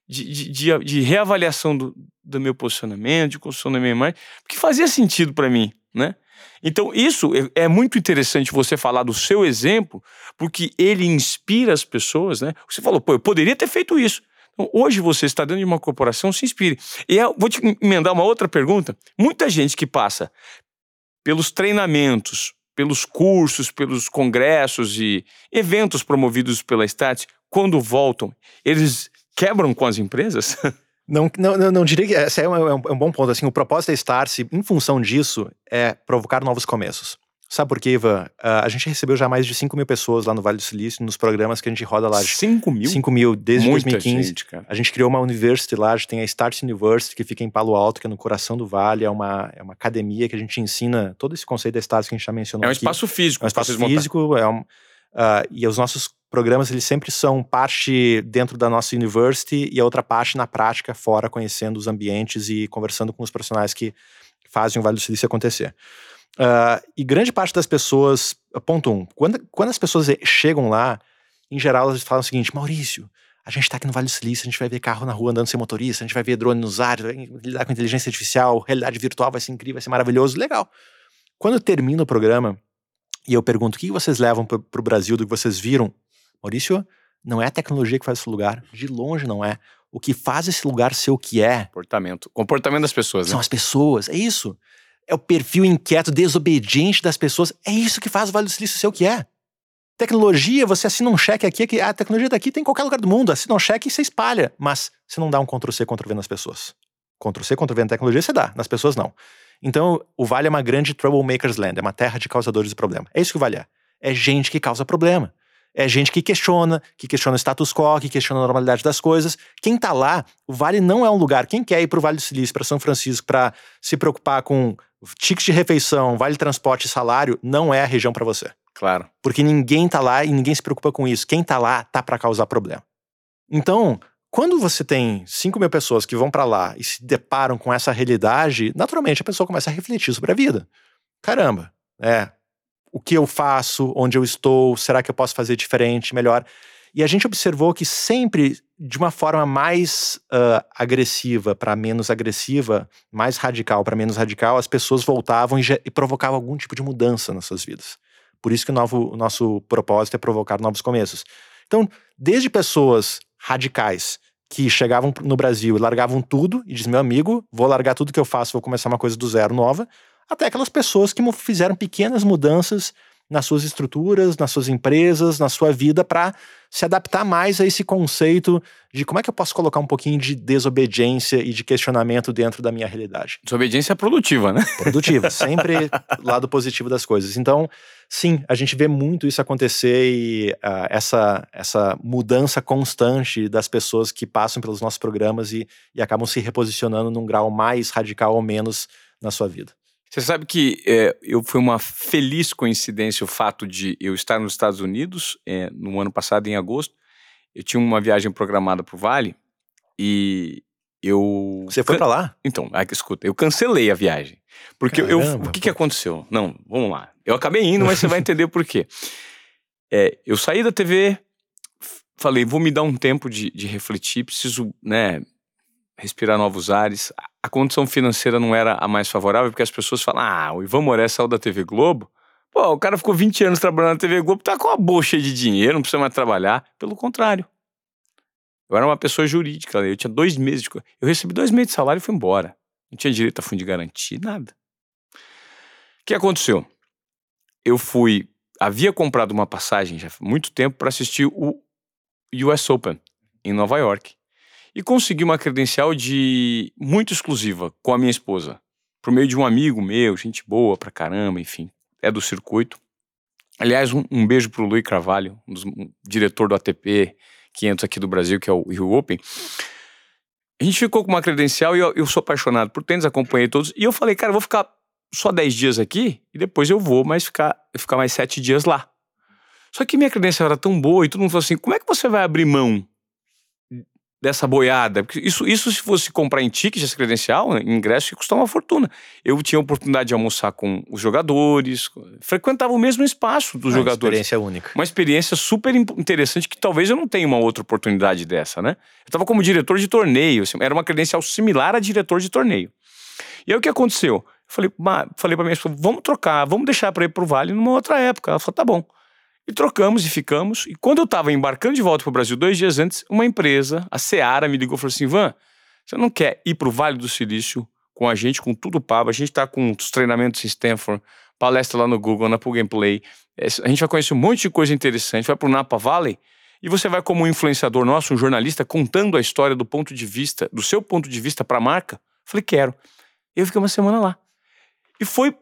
de, de, de, reavaliação do, do meu posicionamento, de construção da minha imagem, porque fazia sentido para mim, né? Então, isso é, é muito interessante você falar do seu exemplo, porque ele inspira as pessoas, né? Você falou, pô, eu poderia ter feito isso. Então, hoje você está dentro de uma corporação, se inspire. E eu vou te emendar uma outra pergunta. Muita gente que passa pelos treinamentos, pelos cursos, pelos congressos e eventos promovidos pela Stat, quando voltam, eles quebram com as empresas? Não, não, não, não, diria que esse é um, é um, é bom ponto. Assim, o propósito da Starse, em função disso, é provocar novos começos. Sabe por quê, Ivan? Uh, a gente recebeu já mais de 5 mil pessoas lá no Vale do Silício, nos programas que a gente roda lá. 5 mil? 5 mil, desde Muita 2015. Gente. A gente criou uma university lá, a gente tem a Start University, que fica em Palo Alto, que é no coração do Vale. É uma, é uma academia que a gente ensina todo esse conceito da Start que a gente já mencionou É um aqui. espaço físico. É um espaço físico, é um, Uh, e os nossos programas eles sempre são parte dentro da nossa university e a outra parte na prática fora conhecendo os ambientes e conversando com os profissionais que fazem o Vale do Silício acontecer. Uh, e grande parte das pessoas, ponto um, quando, quando as pessoas chegam lá, em geral elas falam o seguinte, Maurício, a gente está aqui no Vale do Silício, a gente vai ver carro na rua andando sem motorista, a gente vai ver drone nos ares, vai lidar com inteligência artificial, realidade virtual vai ser incrível, vai ser maravilhoso, legal. Quando termina o programa, e eu pergunto, o que vocês levam para o Brasil do que vocês viram? Maurício, não é a tecnologia que faz esse lugar, de longe não é. O que faz esse lugar ser o que é. Comportamento. Comportamento das pessoas, né? São as pessoas, é isso. É o perfil inquieto, desobediente das pessoas. É isso que faz o Vale do Silício ser o que é. Tecnologia, você assina um cheque aqui, que a tecnologia daqui tem em qualquer lugar do mundo. Assina um cheque e você espalha. Mas você não dá um Ctrl-C, Ctrl-V nas pessoas. Ctrl-C, Ctrl-V na tecnologia você dá, nas pessoas não. Então, o Vale é uma grande troublemakers land, é uma terra de causadores de problema. É isso que o Vale é. É gente que causa problema. É gente que questiona, que questiona o status quo, que questiona a normalidade das coisas. Quem tá lá, o Vale não é um lugar. Quem quer ir pro Vale do Silício, para São Francisco, para se preocupar com tickets de refeição, vale transporte e salário, não é a região para você. Claro. Porque ninguém tá lá e ninguém se preocupa com isso. Quem tá lá tá para causar problema. Então, quando você tem 5 mil pessoas que vão para lá e se deparam com essa realidade, naturalmente a pessoa começa a refletir sobre a vida. Caramba, é. O que eu faço? Onde eu estou? Será que eu posso fazer diferente, melhor? E a gente observou que sempre, de uma forma mais uh, agressiva para menos agressiva, mais radical para menos radical, as pessoas voltavam e, e, provocavam algum tipo de mudança nas suas vidas. Por isso que o, novo, o nosso propósito é provocar novos começos. Então, desde pessoas radicais que chegavam no Brasil e largavam tudo e diziam: meu amigo, vou largar tudo que eu faço, vou começar uma coisa do zero nova, até aquelas pessoas que fizeram pequenas mudanças nas suas estruturas, nas suas empresas, na sua vida para se adaptar mais a esse conceito de como é que eu posso colocar um pouquinho de desobediência e de questionamento dentro da minha realidade. Desobediência produtiva, né? Produtiva, sempre lado positivo das coisas. Então, sim, a gente vê muito isso acontecer e uh, essa, essa mudança constante das pessoas que passam pelos nossos programas e, e acabam se reposicionando num grau mais radical ou menos na sua vida. Você sabe que é, eu foi uma feliz coincidência o fato de eu estar nos Estados Unidos é, no ano passado, em agosto. Eu tinha uma viagem programada para o Vale e eu. Você foi para lá? Então, ah, escuta, eu cancelei a viagem. Porque eu, o que, que aconteceu? Não, vamos lá. Eu acabei indo, mas você vai entender por quê. É, eu saí da TV, falei, vou me dar um tempo de, de refletir, preciso, né, respirar novos ares. A condição financeira não era a mais favorável, porque as pessoas falam: ah, o Ivan Moré saiu da TV Globo. Pô, o cara ficou 20 anos trabalhando na TV Globo, tá com a boa cheia de dinheiro, não precisa mais trabalhar. Pelo contrário. Eu era uma pessoa jurídica, eu tinha dois meses de. Eu recebi dois meses de salário e fui embora. Não tinha direito a fundo de garantia, nada. O que aconteceu? Eu fui. Havia comprado uma passagem já há muito tempo para assistir o US Open em Nova York e consegui uma credencial de muito exclusiva com a minha esposa, por meio de um amigo meu, gente boa pra caramba, enfim, é do circuito. Aliás, um, um beijo pro Luiz Carvalho, um, dos, um diretor do ATP 500 aqui do Brasil, que é o Rio Open. A gente ficou com uma credencial e eu, eu sou apaixonado por tênis, acompanhei todos. E eu falei, cara, eu vou ficar só 10 dias aqui e depois eu vou mais ficar, ficar mais 7 dias lá. Só que minha credencial era tão boa e todo mundo falou assim: como é que você vai abrir mão dessa boiada. Porque isso, isso se fosse comprar em ticket essa credencial, em ingresso, ia custar uma fortuna. Eu tinha a oportunidade de almoçar com os jogadores, frequentava o mesmo espaço dos uma jogadores. Uma experiência única. Uma experiência super interessante que talvez eu não tenha uma outra oportunidade dessa, né? Eu estava como diretor de torneio, assim, era uma credencial similar a diretor de torneio. E aí o que aconteceu? Eu falei, falei pra minha esposa, vamos trocar, vamos deixar para ir pro Vale numa outra época. Ela falou, tá bom. E trocamos e ficamos. E quando eu estava embarcando de volta para o Brasil, dois dias antes, uma empresa, a Seara, me ligou e falou assim: Van, você não quer ir para o Vale do Silício com a gente, com tudo pago? A gente está com os treinamentos em Stanford, palestra lá no Google, na Plug Play. É, a gente vai conhecer um monte de coisa interessante. Vai para o Napa Valley e você vai como um influenciador nosso, um jornalista, contando a história do ponto de vista, do seu ponto de vista para a marca. Falei, quero. Eu fiquei uma semana lá. E foi.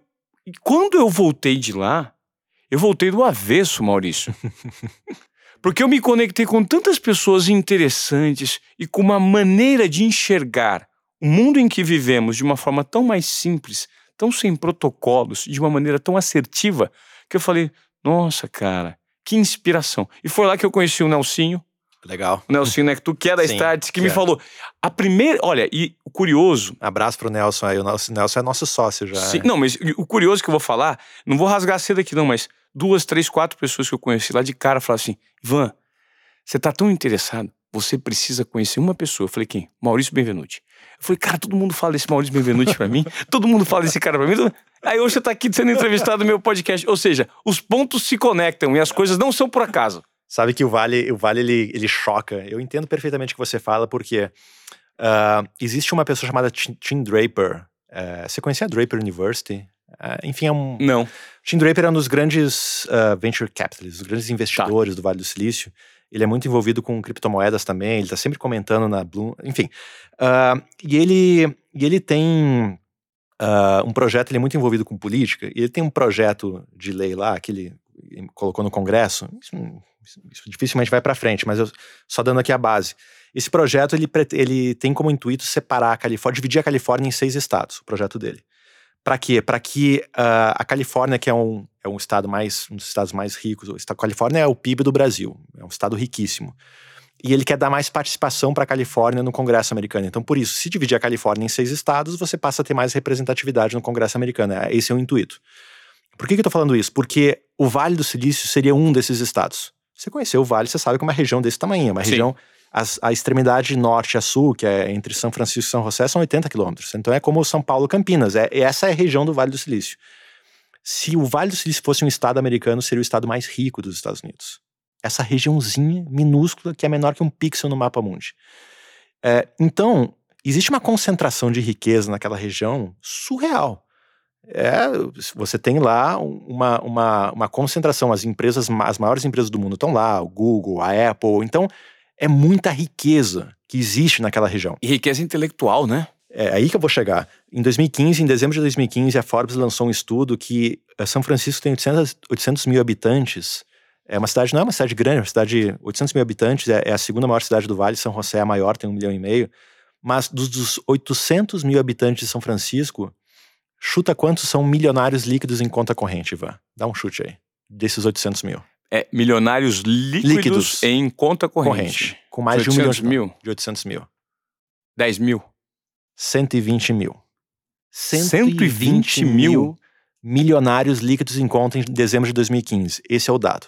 E quando eu voltei de lá, eu voltei do avesso, Maurício. Porque eu me conectei com tantas pessoas interessantes e com uma maneira de enxergar o mundo em que vivemos de uma forma tão mais simples, tão sem protocolos, de uma maneira tão assertiva, que eu falei: nossa, cara, que inspiração. E foi lá que eu conheci o Nelsinho. Legal. O Nelsinho Nectu, que é da Starts, que me falou. A primeira. Olha, e o curioso. Abraço pro Nelson aí. O Nelson é nosso sócio já. Sim, não, mas o curioso que eu vou falar, não vou rasgar cedo aqui, não, mas duas, três, quatro pessoas que eu conheci lá de cara falaram assim: Ivan, você tá tão interessado, você precisa conhecer uma pessoa. Eu falei: quem? Maurício Benvenuti. Eu falei, cara, todo mundo fala desse Maurício Benvenuti pra mim, todo mundo fala desse cara pra mim. Aí hoje você tá aqui sendo entrevistado no meu podcast. Ou seja, os pontos se conectam e as coisas não são por acaso. Sabe que o Vale, o vale ele, ele choca. Eu entendo perfeitamente o que você fala, porque uh, existe uma pessoa chamada Tim Draper. Uh, você conhecia a Draper University? Uh, enfim, é um. Não. Tim Draper é um dos grandes uh, venture capitalists, os grandes investidores tá. do Vale do Silício. Ele é muito envolvido com criptomoedas também, ele está sempre comentando na Bloom, enfim. Uh, e, ele, e ele tem um projeto, ele é muito envolvido com política, e ele tem um projeto de lei lá que ele colocou no Congresso. Isso, isso dificilmente vai para frente, mas eu só dando aqui a base. Esse projeto ele, ele tem como intuito separar a Califórnia, dividir a Califórnia em seis estados, o projeto dele. Para quê? Para que uh, a Califórnia, que é um, é um estado mais, um dos estados mais ricos, a Califórnia é o PIB do Brasil, é um estado riquíssimo. E ele quer dar mais participação para a Califórnia no Congresso americano. Então, por isso, se dividir a Califórnia em seis estados, você passa a ter mais representatividade no Congresso americano. É, esse é o intuito. Por que, que eu estou falando isso? Porque o Vale do Silício seria um desses estados. Você conheceu o Vale, você sabe que é uma região desse tamanho, é uma Sim. região as, a extremidade norte a sul, que é entre São Francisco e São José, são 80 quilômetros. Então é como São Paulo Campinas. É, essa é a região do Vale do Silício. Se o Vale do Silício fosse um estado americano, seria o estado mais rico dos Estados Unidos. Essa regiãozinha minúscula que é menor que um pixel no mapa mundi. É, então, existe uma concentração de riqueza naquela região surreal. É, você tem lá uma, uma, uma concentração, as empresas, as maiores empresas do mundo estão lá, o Google, a Apple. Então, é muita riqueza que existe naquela região. E riqueza intelectual, né? É aí que eu vou chegar. Em 2015, em dezembro de 2015, a Forbes lançou um estudo que eh, São Francisco tem 800, 800 mil habitantes. É uma cidade, não é uma cidade grande, é uma cidade de 800 mil habitantes, é, é a segunda maior cidade do Vale, São José é a maior, tem um milhão e meio. Mas dos, dos 800 mil habitantes de São Francisco, Chuta quantos são milionários líquidos em conta corrente, Ivan. Dá um chute aí. Desses 800 mil. É, milionários líquidos, Líquidos. em conta corrente. Corrente. Com mais de um milhão 800 de, mil? de 800 mil. 10 mil. 120 mil. 120 mil? milionários líquidos em conta em dezembro de 2015. Esse é o dado.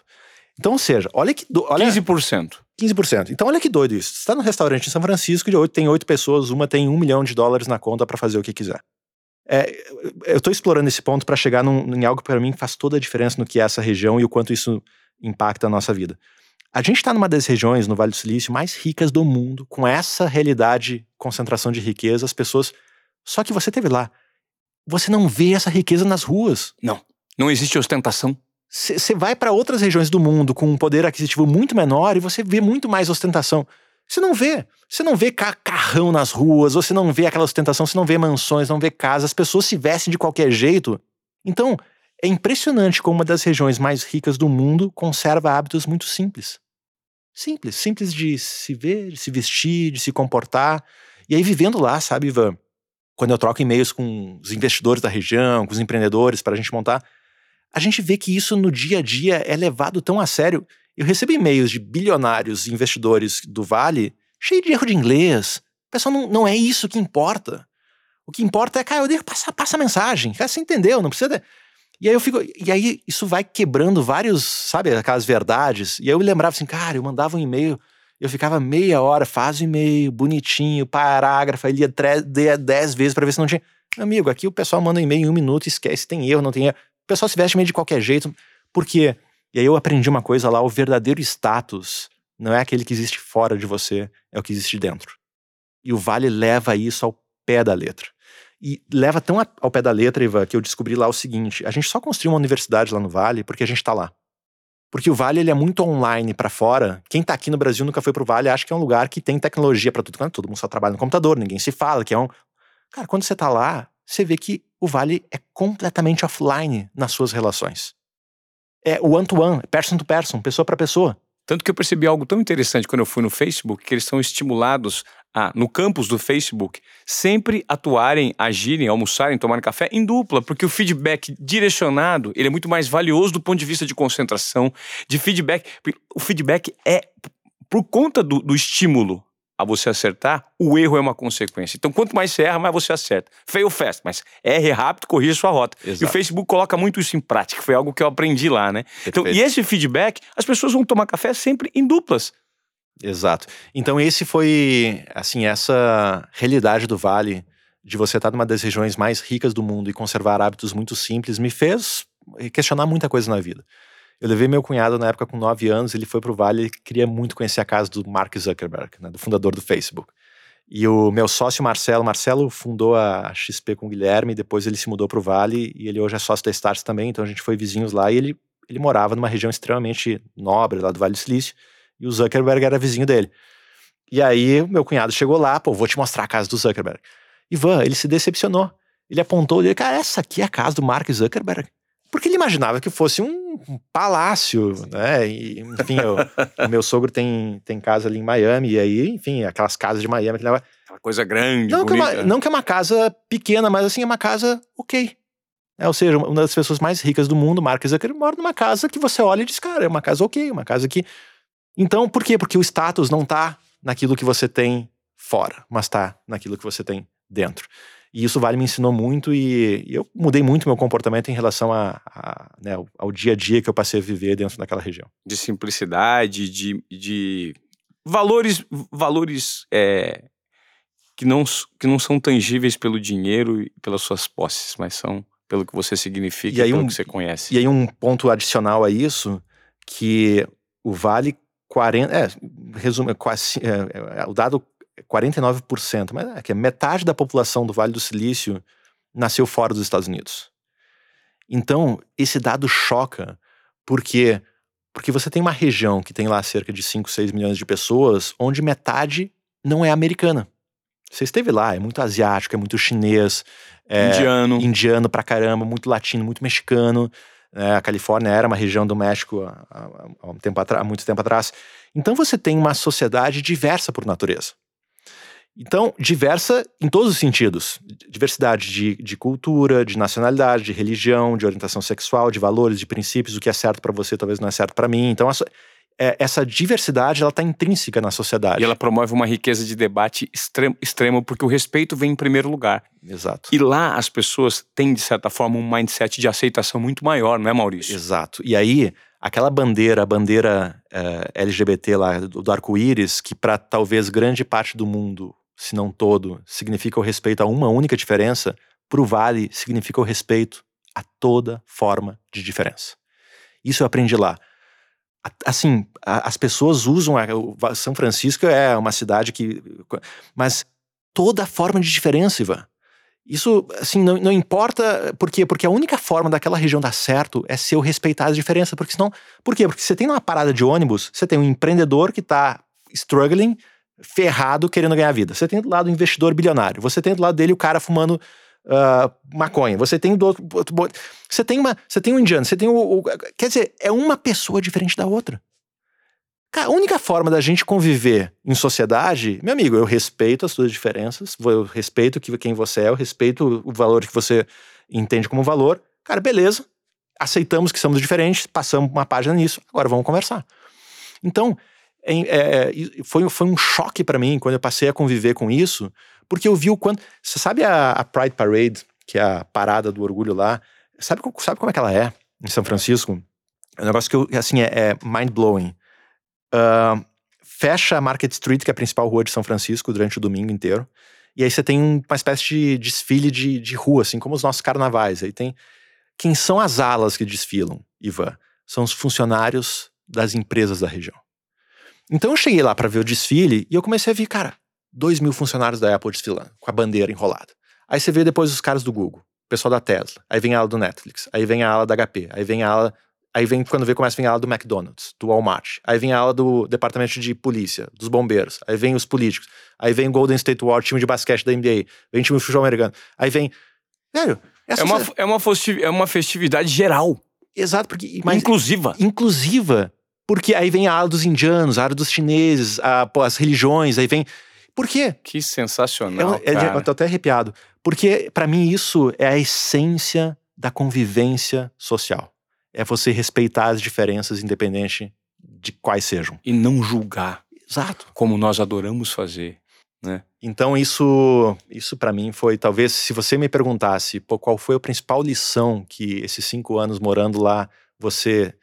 Então, ou seja, olha que. do- Olha, 15%. 15%. Então, olha que doido isso. Você está num restaurante em São Francisco, de tem oito pessoas, uma tem um milhão de dólares na conta para fazer o que quiser. É, eu estou explorando esse ponto para chegar num- em algo que para mim faz toda a diferença no que é essa região e o quanto isso impacta a nossa vida. A gente está numa das regiões no Vale do Silício mais ricas do mundo, com essa realidade, concentração de riqueza, as pessoas. Só que você teve lá. Você não vê essa riqueza nas ruas. Não existe ostentação. Você vai para outras regiões do mundo com um poder aquisitivo muito menor e você vê muito mais ostentação. Você não vê. Você não vê ca- carrão nas ruas, você não vê aquela ostentação, você não vê mansões, não vê casas, as pessoas se vestem de qualquer jeito. Então, é impressionante como uma das regiões mais ricas do mundo conserva hábitos muito simples. Simples, simples de se ver, de se vestir, de se comportar. E aí, vivendo lá, sabe, Ivan? Quando eu troco e-mails com os investidores da região, com os empreendedores, para a gente montar, a gente vê que isso no dia a dia é levado tão a sério. Eu recebo e-mails de bilionários e investidores do Vale cheio de erro de inglês. Pessoal, não, não é isso que importa. O que importa é, cara, eu deixo passar, passa a mensagem. Cara, você entendeu, não precisa. de- E aí eu fico. E aí isso vai quebrando vários, sabe, aquelas verdades. E aí eu lembrava assim, cara, eu mandava um e-mail, eu ficava meia hora, faz o e-mail, bonitinho, parágrafo, aí lia lia dez vezes para ver se não tinha. Amigo, aqui o pessoal manda um e-mail em um minuto esquece, tem erro, não tem erro. O pessoal se veste meio de qualquer jeito. Por quê? E aí eu aprendi uma coisa lá: o verdadeiro status não é aquele que existe fora de você, é o que existe dentro. E o Vale leva isso ao pé da letra. E leva tão ao pé da letra, Ivan, que eu descobri lá o seguinte: a gente só construiu uma universidade lá no Vale porque a gente tá lá. Porque o Vale ele é muito online pra fora. Quem tá aqui no Brasil nunca foi pro Vale, acha que é um lugar que tem tecnologia pra tudo. quanto, Todo mundo só trabalha no computador, ninguém se fala, que é um. Cara, quando você tá lá, você vê que o Vale é completamente offline nas suas relações. É one-to-one, person to person, pessoa pra pessoa. Tanto que eu percebi algo tão interessante quando eu fui no Facebook, que eles são estimulados a, no campus do Facebook, sempre atuarem, agirem, almoçarem, tomarem café em dupla, porque o feedback direcionado, ele é muito mais valioso do ponto de vista de concentração, de feedback. O feedback é, por conta do, do estímulo a você acertar, o erro é uma consequência. Então, quanto mais você erra, mais você acerta. Fail fast, mas erre rápido, corrija sua rota. E o Exato. Facebook coloca muito isso em prática, foi algo que eu aprendi lá, né? Então, e esse feedback, as pessoas vão tomar café sempre em duplas. Exato. Então esse foi, assim, essa realidade do Vale, de você estar numa das regiões mais ricas do mundo e conservar hábitos muito simples, me fez questionar muita coisa na vida. Eu levei meu cunhado na época com 9 anos, ele foi pro Vale, ele queria muito conhecer a casa do Mark Zuckerberg, né, do fundador do Facebook. E o meu sócio Marcelo, Marcelo fundou a XP com o Guilherme, depois ele se mudou pro Vale e ele hoje é sócio da Stars também, então a gente foi vizinhos lá e ele, ele morava numa região extremamente nobre lá do Vale do Silício e o Zuckerberg era vizinho dele. E aí o meu cunhado chegou lá, pô, vou te mostrar a casa do Zuckerberg. Ivan, ele se decepcionou. Ele apontou, ele, cara, essa aqui é a casa do Mark Zuckerberg. Porque ele imaginava que fosse um palácio, né? E, enfim, o, o meu sogro tem, tem casa ali em Miami, e aí, enfim, aquelas casas de Miami. Aquela coisa grande, Não que, é uma, não que é uma casa pequena, mas assim, é uma casa ok. É, ou seja, uma das pessoas mais ricas do mundo, Mark Zuckerberg, mora numa casa que você olha e diz, cara, é uma casa ok, uma casa que... Então, por quê? Porque o status não tá naquilo que você tem fora, mas tá naquilo que você tem dentro. E isso Vale me ensinou muito e, e eu mudei muito meu comportamento em relação a, a, né, ao, ao dia a dia que eu passei a viver dentro daquela região. de simplicidade, de, de valores, valores é, que, não, que não são tangíveis pelo dinheiro e pelas suas posses, mas são pelo que você significa E e, aí pelo um- que você conhece. E aí um ponto adicional a isso, que o Vale 40, é, resumo, é quase, é, é, o dado é 49%, mas é que metade da população do Vale do Silício nasceu fora dos Estados Unidos. Então, esse dado choca, porque porque você tem uma região que tem lá cerca de 5, 6 milhões de pessoas, onde metade não é americana. Você esteve lá, é muito asiático, é muito chinês, é, Indiano. indiano pra caramba, muito latino, muito mexicano. Né? a Califórnia era uma região do México há, um tempo há muito tempo atrás. Então você tem uma sociedade diversa por natureza. Então, diversa em todos os sentidos. Diversidade de, de cultura, de nacionalidade, de religião, de orientação sexual, de valores, de princípios. O que é certo para você talvez não é certo para mim. Então, é, essa diversidade ela está intrínseca na sociedade. E ela promove uma riqueza de debate extremo, extremo, porque o respeito vem em primeiro lugar. Exato. E lá as pessoas têm, de certa forma, um mindset de aceitação muito maior, não é, Maurício? Exato. E aí, aquela bandeira, a bandeira é, LGBT lá do, do arco-íris, que para talvez grande parte do mundo se não todo, significa o respeito a uma única diferença, para o Vale significa o respeito a toda forma de diferença. Isso eu aprendi lá. Assim, as pessoas usam. São Francisco é uma cidade que. Mas toda forma de diferença, Ivan. Isso, assim, não, não importa. Por quê? Porque a única forma daquela região dar certo é se eu respeitar as diferenças. Porque senão. Por quê? Porque você tem uma parada de ônibus, você tem um empreendedor que está struggling, ferrado querendo ganhar vida. Você tem do lado o investidor bilionário. Você tem do lado dele o cara fumando uh, maconha. Você tem do outro, você tem uma, você tem um indiano. Você tem o, o, quer dizer, é uma pessoa diferente da outra. a única forma da gente conviver em sociedade, meu amigo, eu respeito as suas diferenças, eu respeito quem você é, eu respeito o valor que você entende como valor. Cara, beleza. Aceitamos que somos diferentes, passamos uma página nisso. Agora vamos conversar. Então, é, é, foi, foi um choque para mim quando eu passei a conviver com isso, porque eu vi o quanto. Você sabe a, a, Pride Parade, que é a parada do orgulho lá? Sabe, sabe como é que ela é em São Francisco? É um negócio que eu, assim, é, é mind-blowing. Uh, fecha a Market Street, que é a principal rua de São Francisco, durante o domingo inteiro. E aí você tem uma espécie de desfile de, de rua, assim como os nossos carnavais. Aí tem. Quem são as alas que desfilam, Ivan? São os funcionários das empresas da região. Então eu cheguei lá para ver o desfile e eu comecei a ver, cara, dois mil funcionários da Apple desfilando, com a bandeira enrolada. Aí você vê depois os caras do Google, o pessoal da Tesla, aí vem a ala do Netflix, aí vem a ala da HP, aí vem a ala. Aí vem, quando vê, começa a vir a ala do McDonald's, do Walmart. Aí vem a ala do departamento de polícia, dos bombeiros. Aí vem os políticos. Aí vem o Golden State War, time de basquete da NBA. Vem time de futebol americano. Aí vem. Velho, é, uma, é, uma é uma festividade geral. Exato, porque. Mas, inclusiva. Inclusiva. Porque aí vem a ala dos indianos, a ala dos chineses, a, pô, as religiões, aí vem. Por quê? Que sensacional. É, é, eu tô até arrepiado. Porque, para mim, isso é a essência da convivência social. É você respeitar as diferenças, independente de quais sejam. E não julgar. Exato. Como nós adoramos fazer. Né? Então isso, isso para mim foi talvez se você me perguntasse pô, qual foi a principal lição que esses cinco anos morando lá você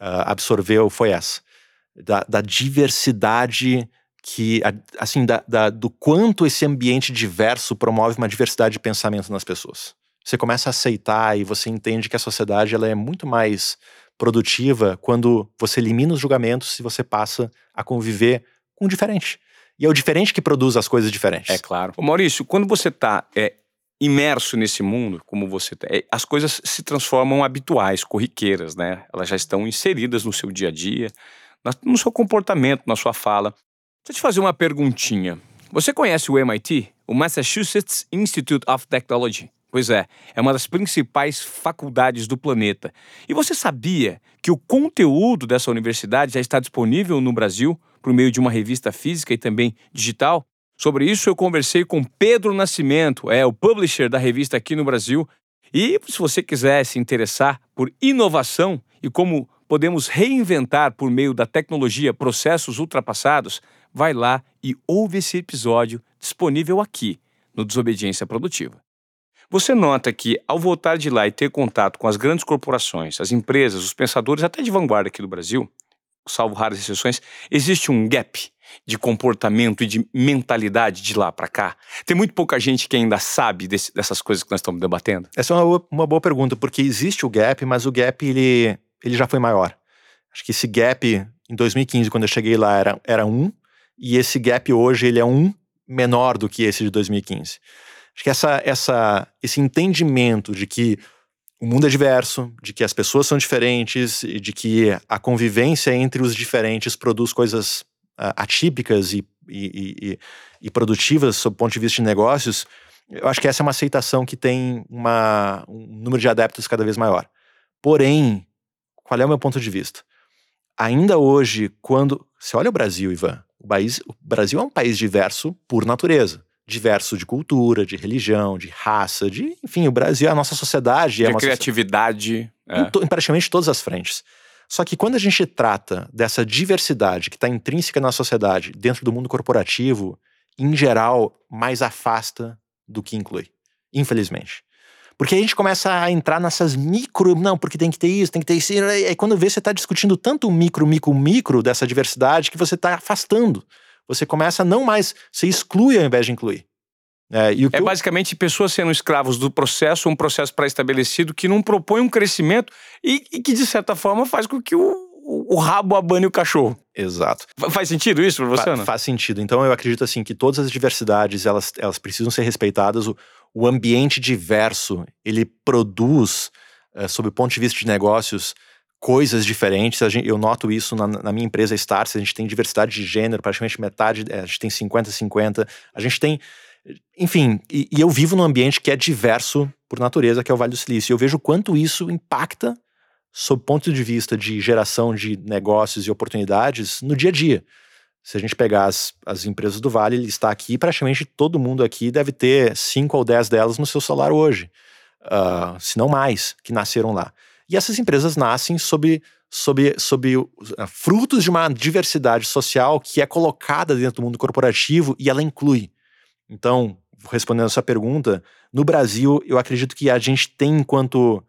uh, absorveu foi essa. Da, da diversidade que, assim, da, da, do quanto esse ambiente diverso promove uma diversidade de pensamento nas pessoas. Você começa a aceitar e você entende que a sociedade ela é muito mais produtiva quando você elimina os julgamentos e você passa a conviver com o diferente. E é o diferente que produz as coisas diferentes. É claro. Ô Maurício, quando você está é, imerso nesse mundo, como você tá, é, as coisas se transformam habituais, corriqueiras, né? Elas já estão inseridas no seu dia a dia, no seu comportamento, na sua fala. Deixa eu te fazer uma perguntinha. Você conhece o MIT, o Massachusetts Institute of Technology? Pois é, é uma das principais faculdades do planeta. E você sabia que o conteúdo dessa universidade já está disponível no Brasil por meio de uma revista física e também digital? Sobre isso eu conversei com Pedro Nascimento, é o publisher da revista aqui no Brasil. E se você quiser se interessar por inovação e como podemos reinventar por meio da tecnologia processos ultrapassados, vai lá e ouve esse episódio disponível aqui no Desobediência Produtiva. Você nota que, ao voltar de lá e ter contato com as grandes corporações, as empresas, os pensadores, até de vanguarda aqui do Brasil, salvo raras exceções, existe um gap de comportamento e de mentalidade de lá para cá? Tem muito pouca gente que ainda sabe desse, dessas coisas que nós estamos debatendo? Essa é uma, uma boa pergunta, porque existe o gap, mas o gap ele, ele já foi maior. Acho que esse gap em 2015, quando eu cheguei lá, era, era um, e esse gap hoje ele é um menor do que esse de 2015. Acho que essa, essa, esse entendimento de que o mundo é diverso, de que as pessoas são diferentes e de que a convivência entre os diferentes produz coisas uh, atípicas e, e, e, e, produtivas sob o ponto de vista de negócios, eu acho que essa é uma aceitação que tem uma, um número de adeptos cada vez maior. Porém, qual é o meu ponto de vista? Ainda hoje, quando. Você olha o Brasil, Ivan, O, país, o Brasil é um país diverso por natureza. Diverso de cultura, de religião, de raça, de. Enfim, o Brasil, a nossa sociedade. De é uma criatividade. Em, to, em praticamente todas as frentes. Só que quando a gente trata dessa diversidade que está intrínseca na sociedade, dentro do mundo corporativo, em geral, mais afasta do que inclui. Infelizmente. Porque a gente começa a entrar nessas micro. Não, porque tem que ter isso, tem que ter isso. E quando vê, você está discutindo tanto micro, micro, micro dessa diversidade que você está afastando. Você começa a não mais. Você exclui ao invés de incluir. É, é basicamente pessoas sendo escravos do processo, um processo pré-estabelecido que não propõe um crescimento e, e, que, de certa forma, faz com que o, o, o rabo abane o cachorro. Exato. Faz sentido isso para você, Fa não? Faz sentido. Então, eu acredito assim que todas as diversidades, elas, elas precisam ser respeitadas. O, o ambiente diverso, ele produz, é, sob o ponto de vista de negócios, coisas diferentes. Gente, eu noto isso na, na, minha empresa Stars, a gente tem diversidade de gênero, praticamente metade, é, a gente tem 50-50. A gente tem enfim, e, e, eu vivo num ambiente que é diverso por natureza, que é o Vale do Silício. E eu vejo quanto isso impacta, sob ponto de vista de geração de negócios e oportunidades, no dia a dia. Se a gente pegar as, as empresas do Vale, ele está aqui, praticamente todo mundo aqui deve ter cinco ou dez delas no seu celular hoje, uh, se não mais, que nasceram lá. E essas empresas nascem sob, sob, sob uh, frutos de uma diversidade social que é colocada dentro do mundo corporativo e ela inclui. Então, respondendo a sua pergunta, no Brasil, eu acredito que a gente tem, enquanto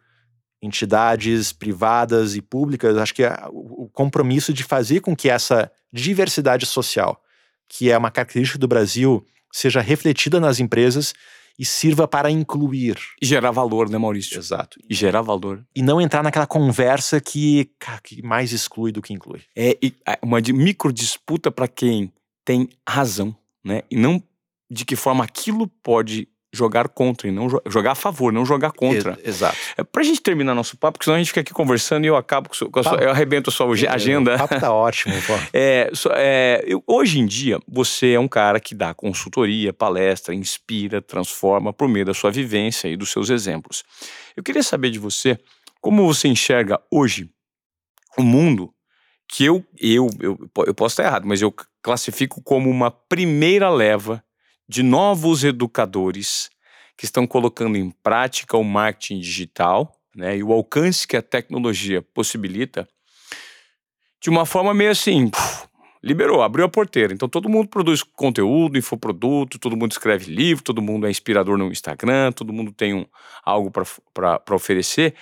entidades privadas e públicas, acho que o compromisso de fazer com que essa diversidade social, que é uma característica do Brasil, seja refletida nas empresas e sirva para incluir. E gerar valor, né, Maurício? Exato. E gerar valor. E não entrar naquela conversa que, que mais exclui do que inclui. É uma micro disputa para quem tem razão, né? E não de que forma aquilo pode jogar contra e não jogar a favor, não jogar contra. exato. É, pra gente terminar nosso papo, porque senão a gente fica aqui conversando e eu acabo com, com a sua, eu arrebento a sua agenda. O papo tá ótimo, pô. É, é, eu, hoje em dia, você é um cara que dá consultoria, palestra, inspira, transforma por meio da sua vivência e dos seus exemplos. Eu queria saber de você como você enxerga hoje o mundo que eu, eu, eu, eu posso estar errado, mas eu classifico como uma primeira leva de novos educadores que estão colocando em prática o marketing digital né, e o alcance que a tecnologia possibilita de uma forma meio assim, liberou, abriu a porteira. Então todo mundo produz conteúdo, infoproduto, todo mundo escreve livro, todo mundo é inspirador no Instagram, todo mundo tem um, algo para oferecer.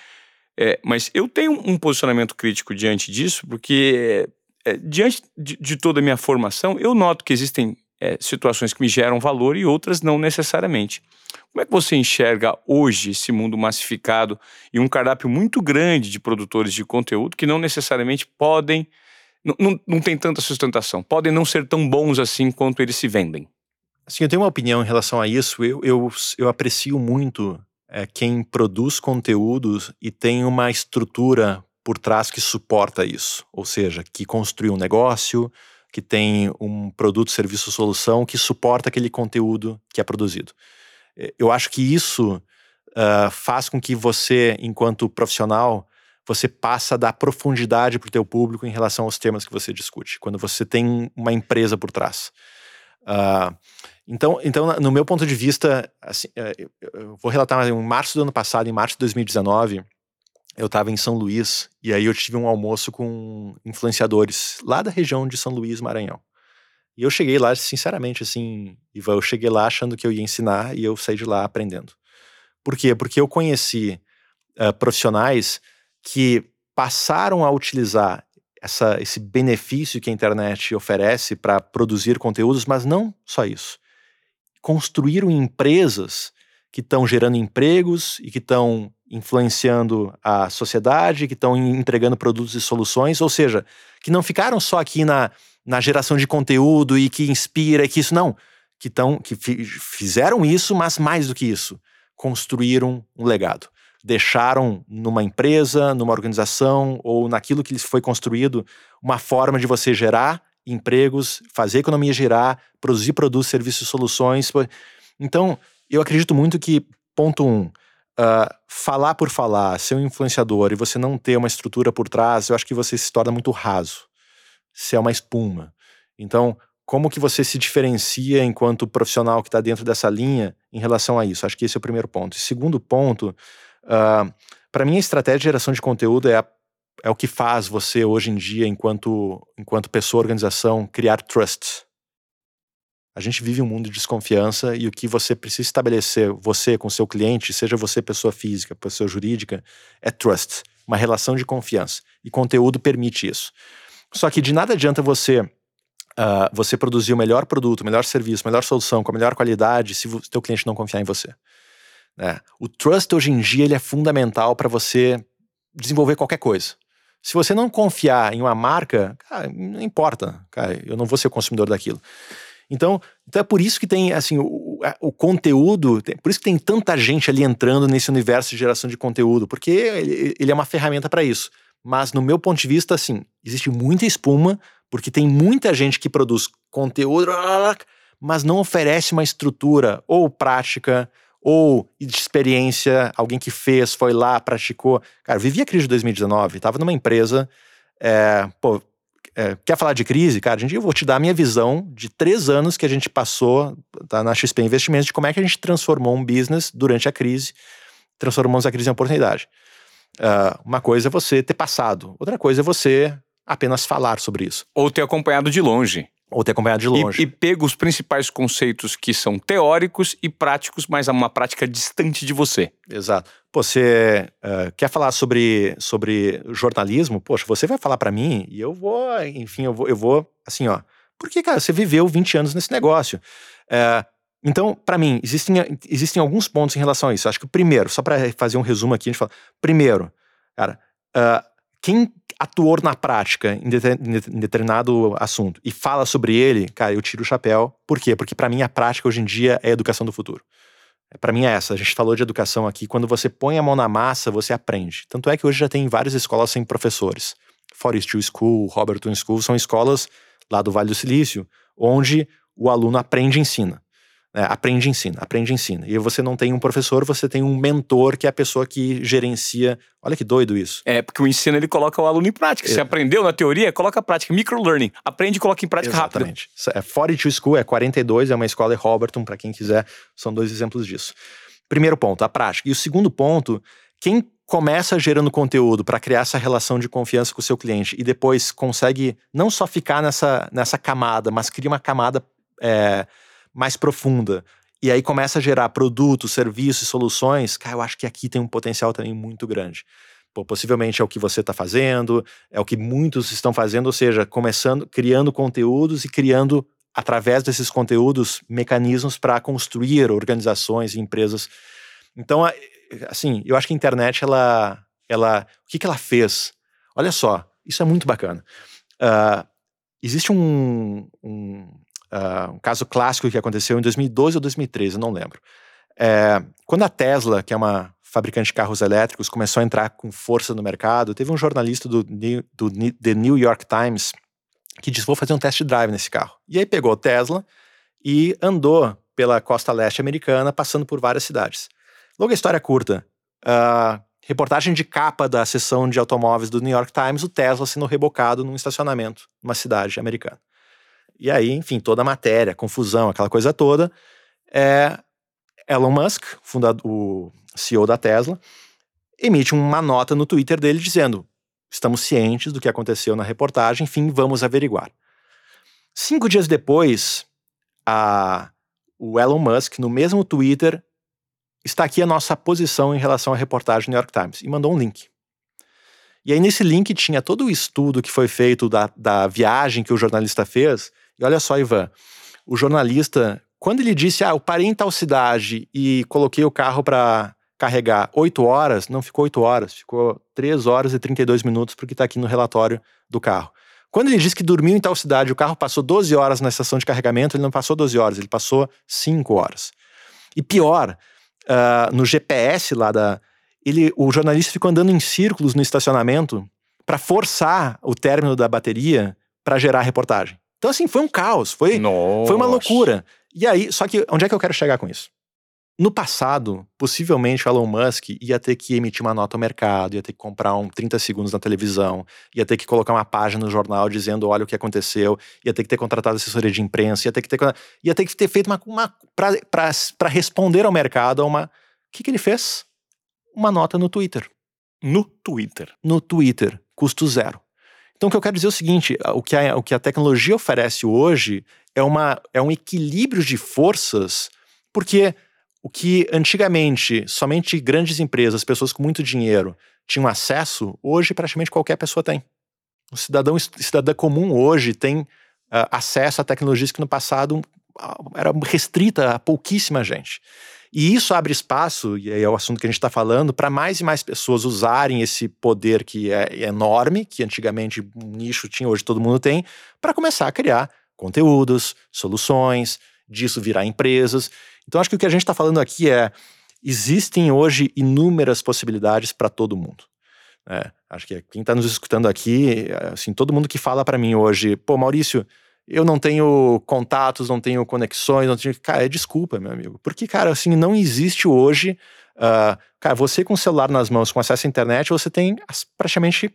É, mas eu tenho um posicionamento crítico diante disso, porque é, diante de, de toda a minha formação, eu noto que existem é, situações que me geram valor e outras não necessariamente. Como é que você enxerga hoje esse mundo massificado e um cardápio muito grande de produtores de conteúdo que não necessariamente podem, não, não, não tem tanta sustentação, podem não ser tão bons assim quanto eles se vendem? Assim, eu tenho uma opinião em relação a isso. Eu, eu, eu aprecio muito é, quem produz conteúdos e tem uma estrutura por trás que suporta isso. Ou seja, que construiu um negócio, que tem um produto, serviço, solução que suporta aquele conteúdo que é produzido. É, eu acho que isso uh, faz com que você, enquanto profissional, você passa a dar profundidade para o teu público em relação aos temas que você discute, quando você tem uma empresa por trás. Uh, então, então, no meu ponto de vista, assim, é, eu vou relatar em março do ano passado, em março de 2019, eu estava em São Luís e aí eu tive um almoço com influenciadores lá da região de São Luís, Maranhão. E eu cheguei lá, sinceramente, assim, Ivan, eu cheguei lá achando que eu ia ensinar e eu saí de lá aprendendo. Por quê? Porque eu conheci uh, profissionais que passaram a utilizar essa, esse benefício que a internet oferece para produzir conteúdos, mas não só isso. Construíram empresas que estão gerando empregos e que estão influenciando a sociedade, que estão entregando produtos e soluções, ou seja, que não ficaram só aqui na, na geração de conteúdo e que inspira, e que isso não, que estão que fizeram isso, mas mais do que isso, construíram um legado. Deixaram numa empresa, numa organização ou naquilo que lhes foi construído uma forma de você gerar empregos, fazer a economia girar, produzir produtos, serviços, soluções. Então, eu acredito muito que, ponto um, Uh, falar por falar, ser um influenciador e você não ter uma estrutura por trás, eu acho que você se torna muito raso. Você é uma espuma. Então, como que você se diferencia enquanto profissional que está dentro dessa linha em relação a isso? Acho que esse é o primeiro ponto. E segundo ponto, uh, ah, para mim a estratégia de geração de conteúdo é, a, é o que faz você hoje em dia, enquanto, enquanto pessoa, organização, criar trust. A gente vive um mundo de desconfiança e o que você precisa estabelecer, você com seu cliente, seja você pessoa física, pessoa jurídica, é trust, uma relação de confiança. E conteúdo permite isso. Só que de nada adianta você uh, você produzir o melhor produto, o melhor serviço, a melhor solução, com a melhor qualidade, se o teu cliente não confiar em você. Né? O trust hoje em dia ele é fundamental para você desenvolver qualquer coisa. Se você não confiar em uma marca, cara, não importa, cara, eu não vou ser consumidor daquilo. Então, então é por isso que tem assim o, o conteúdo, por isso que tem tanta gente ali entrando nesse universo de geração de conteúdo, porque ele, ele é uma ferramenta para isso. Mas no meu ponto de vista, assim, existe muita espuma, porque tem muita gente que produz conteúdo, mas não oferece uma estrutura ou prática ou de experiência, alguém que fez, foi lá, praticou. Cara, eu vivi a crise de 2019, estava numa empresa, é, pô, é, quer falar de crise? Cara, gente, eu vou te dar a minha visão de três anos que a gente passou tá, na XP Investimentos, de como é que a gente transformou um business durante a crise, transformamos a crise em oportunidade. Uh, uma coisa é você ter passado, outra coisa é você apenas falar sobre isso. Ou ter acompanhado de longe. Ou ter acompanhado de longe. E, e pego os principais conceitos que são teóricos e práticos, mas a uma prática distante de você. Exato. Pô, você uh, quer falar sobre, sobre jornalismo? Poxa, você vai falar para mim e eu vou, enfim, eu vou, eu vou, assim, ó. Porque, cara, você viveu 20 anos nesse negócio. Uh, então, para mim, existem, existem alguns pontos em relação a isso. Acho que o primeiro, só para fazer um resumo aqui, a gente fala. Primeiro, cara, uh, quem atuou na prática em, em, determinado assunto e fala sobre ele, cara, eu tiro o chapéu. Por quê? Porque para mim a prática hoje em dia é a educação do futuro. Para mim é essa. A gente falou de educação aqui. Quando você põe a mão na massa, você aprende. Tanto é que hoje já tem várias escolas sem professores. Forest Hill School, Robertson School, são escolas lá do Vale do Silício, onde o aluno aprende e ensina. É, aprende e ensina, aprende e ensina. E você não tem um professor, você tem um mentor, que é a pessoa que gerencia. Olha que doido isso. É, porque o ensino ele coloca o aluno em prática. É. Você aprendeu na teoria, coloca a prática. Microlearning. Aprende e coloca em prática Exatamente. rápido. É Fortitude School, é 42, é uma escola em Roberton, para quem quiser. São dois exemplos disso. Primeiro ponto, a prática. E o segundo ponto, quem começa gerando conteúdo para criar essa relação de confiança com o seu cliente e depois consegue não só ficar nessa, nessa camada, mas cria uma camada. É, mais profunda, e aí começa a gerar produtos, serviços, soluções, cara, eu acho que aqui tem um potencial também muito grande. Pô, possivelmente é o que você está fazendo, é o que muitos estão fazendo, ou seja, começando, criando conteúdos e criando, através desses conteúdos, mecanismos para construir organizações e empresas. Então, assim, eu acho que a internet, ela, ela o que, que ela fez? Olha só, isso é muito bacana. Uh, existe um, um uh, um caso clássico que aconteceu em 2012 ou 2013, eu não lembro. É, quando a Tesla, que é uma fabricante de carros elétricos, começou a entrar com força no mercado, teve um jornalista do, do The New York Times que disse: Vou fazer um test drive nesse carro. E aí pegou a Tesla e andou pela costa leste americana, passando por várias cidades. Longa história curta. Uh, reportagem de capa da seção de automóveis do New York Times, o Tesla sendo rebocado num estacionamento numa cidade americana. E aí, enfim, toda a matéria, confusão, aquela coisa toda. É, Elon Musk, fundador, o CEO da Tesla, emite uma nota no Twitter dele dizendo: estamos cientes do que aconteceu na reportagem, enfim, vamos averiguar. Cinco dias depois, a, o Elon Musk, no mesmo Twitter, está aqui a nossa posição em relação à reportagem do New York Times, e mandou um link. E aí, nesse link, tinha todo o estudo que foi feito da, da viagem que o jornalista fez, e olha só, Ivan, o jornalista, quando ele disse, ah, eu parei em tal cidade e coloquei o carro para carregar 8 horas, não ficou 8 horas, ficou 3 horas e 32 minutos, porque está aqui no relatório do carro. Quando ele disse que dormiu em tal cidade, o carro passou 12 horas na estação de carregamento, ele não passou 12 horas, ele passou 5 horas. E pior, uh, no GPS lá da. Ele, o jornalista ficou andando em círculos no estacionamento para forçar o término da bateria para gerar a reportagem. Então, assim, foi um caos, foi, foi uma loucura. E aí, só que onde é que eu quero chegar com isso? no passado, possivelmente o Elon Musk ia ter que emitir uma nota ao mercado, ia ter que comprar um 30 segundos na televisão, ia ter que colocar uma página no jornal dizendo olha o que aconteceu, ia ter que ter contratado assessoria de imprensa, ia ter que ter, ia ter, que ter feito uma. uma para responder ao mercado a uma. O que, que ele fez? Uma nota no Twitter. No Twitter. No Twitter, custo zero. Então, o que eu quero dizer é o seguinte: o que a, o que a tecnologia oferece hoje é, uma, é um equilíbrio de forças, porque o que antigamente somente grandes empresas, pessoas com muito dinheiro, tinham acesso, hoje praticamente qualquer pessoa tem. O cidadão cidadã comum hoje tem uh, acesso a tecnologias que no passado uh, era restrita a pouquíssima gente. E isso abre espaço, e é o assunto que a gente está falando, para mais e mais pessoas usarem esse poder que é, enorme, que antigamente um nicho tinha, hoje todo mundo tem, para começar a criar conteúdos, soluções, disso virar empresas. Então, acho que o que a gente está falando aqui é: existem hoje inúmeras possibilidades para todo mundo. É, acho que quem está nos escutando aqui, assim, todo mundo que fala para mim hoje, pô, Maurício, eu não tenho contatos, não tenho conexões, não tenho. Cara, é desculpa, meu amigo. Porque, cara, assim, não existe hoje. Uh, cara, você com o celular nas mãos, com acesso à internet, você tem praticamente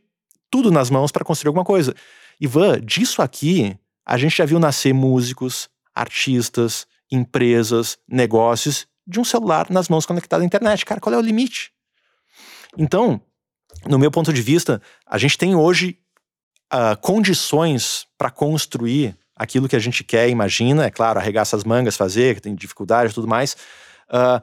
tudo nas mãos para construir alguma coisa. Ivan, disso aqui, a gente já viu nascer músicos, artistas, empresas, negócios de um celular nas mãos conectado à internet. Cara, qual é o limite? Então, no meu ponto de vista, a gente tem hoje uh, condições para construir aquilo que a gente quer, imagina, é claro, arregaça as mangas, fazer, tem dificuldade e tudo mais. Uh,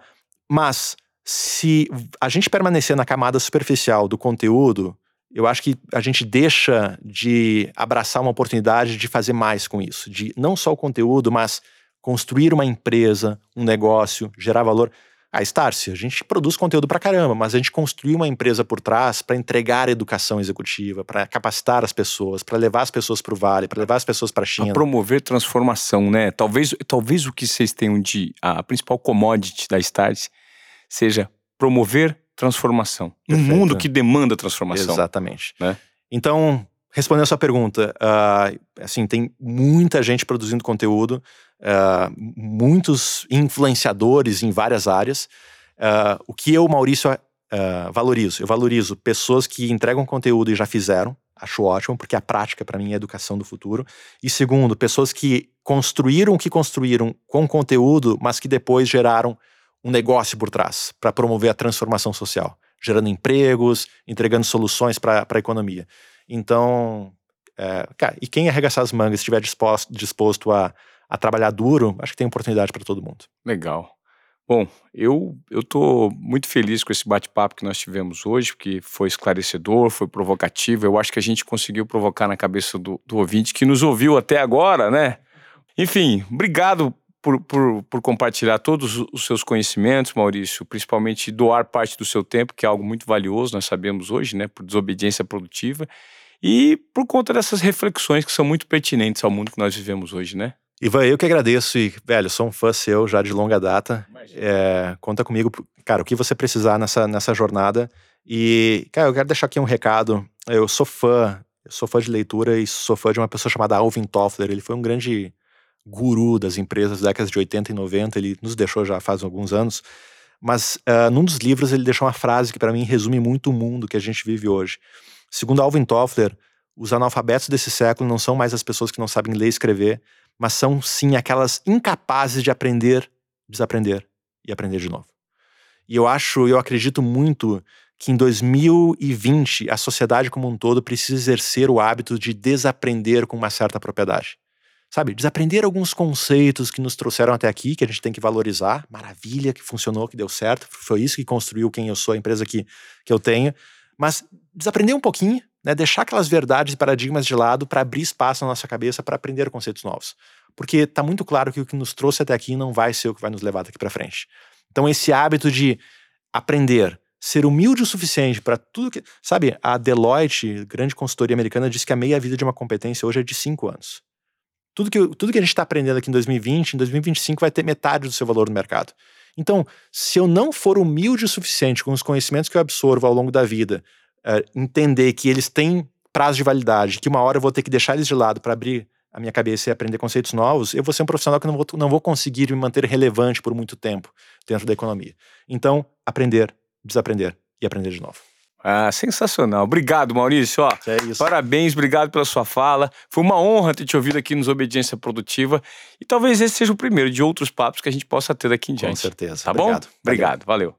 mas se a gente permanecer na camada superficial do conteúdo, eu acho que a gente deixa de abraçar uma oportunidade de fazer mais com isso, de não só o conteúdo, mas construir uma empresa, um negócio, gerar valor. Ah, Starce, a gente produz conteúdo pra caramba, mas a gente construiu uma empresa por trás para entregar educação executiva, para capacitar as pessoas, para levar as pessoas para o Vale, para levar as pessoas para a China. Pra promover transformação, né? Talvez, talvez o que vocês tenham de. A principal commodity da Starce seja promover transformação. Perfeito. Um mundo que demanda transformação. Exatamente. Né? Então, respondendo a sua pergunta, uh, assim, tem muita gente produzindo conteúdo, uh, muitos influenciadores em várias áreas. Uh, o que eu, Maurício, valorizo? Eu valorizo pessoas que entregam conteúdo e já fizeram, acho ótimo, porque a prática para mim é a educação do futuro. E segundo, pessoas que construíram o que construíram com conteúdo, mas que depois geraram um negócio por trás para promover a transformação social, gerando empregos, entregando soluções para a economia. Então, é, cara, e quem arregaçar as mangas estiver disposto, disposto a, a trabalhar duro, acho que tem oportunidade para todo mundo. Legal. Bom, eu tô muito feliz com esse bate-papo que nós tivemos hoje, porque foi esclarecedor, foi provocativo. Eu acho que a gente conseguiu provocar na cabeça do, do ouvinte que nos ouviu até agora, né? Enfim, obrigado por, por, por, compartilhar todos os seus conhecimentos, Maurício, principalmente doar parte do seu tempo, que é algo muito valioso, nós sabemos hoje, né, por desobediência produtiva e por conta dessas reflexões que são muito pertinentes ao mundo que nós vivemos hoje, né? Ivan, eu que agradeço e, velho, sou um fã seu já de longa data. É, conta comigo, cara, o que você precisar nessa, nessa jornada. E, cara, eu quero deixar aqui um recado. Eu sou fã, eu sou fã de leitura e sou fã de uma pessoa chamada Alvin Toffler. Ele foi um grande guru das empresas das décadas de 80 e 90. Ele nos deixou já faz alguns anos. Mas uh, num dos livros ele deixou uma frase que para mim resume muito o mundo que a gente vive hoje. Segundo Alvin Toffler, os analfabetos desse século não são mais as pessoas que não sabem ler e escrever, mas são sim aquelas incapazes de aprender, desaprender e aprender de novo. E eu acho, eu acredito muito que em 2020 a sociedade como um todo precisa exercer o hábito de desaprender com uma certa propriedade. Sabe, desaprender alguns conceitos que nos trouxeram até aqui, que a gente tem que valorizar. Maravilha, que funcionou, que deu certo. Foi isso que construiu quem eu sou, a empresa que, que eu tenho. Mas desaprender um pouquinho, né, deixar aquelas verdades e paradigmas de lado para abrir espaço na nossa cabeça para aprender conceitos novos. Porque está muito claro que o que nos trouxe até aqui não vai ser o que vai nos levar daqui para frente. Então, esse hábito de aprender, ser humilde o suficiente para tudo que. Sabe, a Deloitte, grande consultoria americana, diz que a meia-vida de uma competência hoje é de cinco anos. Tudo que, tudo que a gente está aprendendo aqui em 2020, em 2025 vai ter metade do seu valor no mercado. Então, se eu não for humilde o suficiente com os conhecimentos que eu absorvo ao longo da vida, é, entender que eles têm prazo de validade, que uma hora eu vou ter que deixar eles de lado para abrir a minha cabeça é aprender conceitos novos, eu vou ser um profissional que não vou, não vou conseguir me manter relevante por muito tempo dentro da economia. Então, aprender, desaprender e aprender de novo. Ah, sensacional. Obrigado, Maurício. Ó, é. Parabéns, obrigado pela sua fala. Foi uma honra ter te ouvido aqui nos Obediência Produtiva. E talvez esse seja o primeiro de outros papos que a gente possa ter daqui em diante. Com certeza. Tá obrigado. bom? Obrigado, valeu.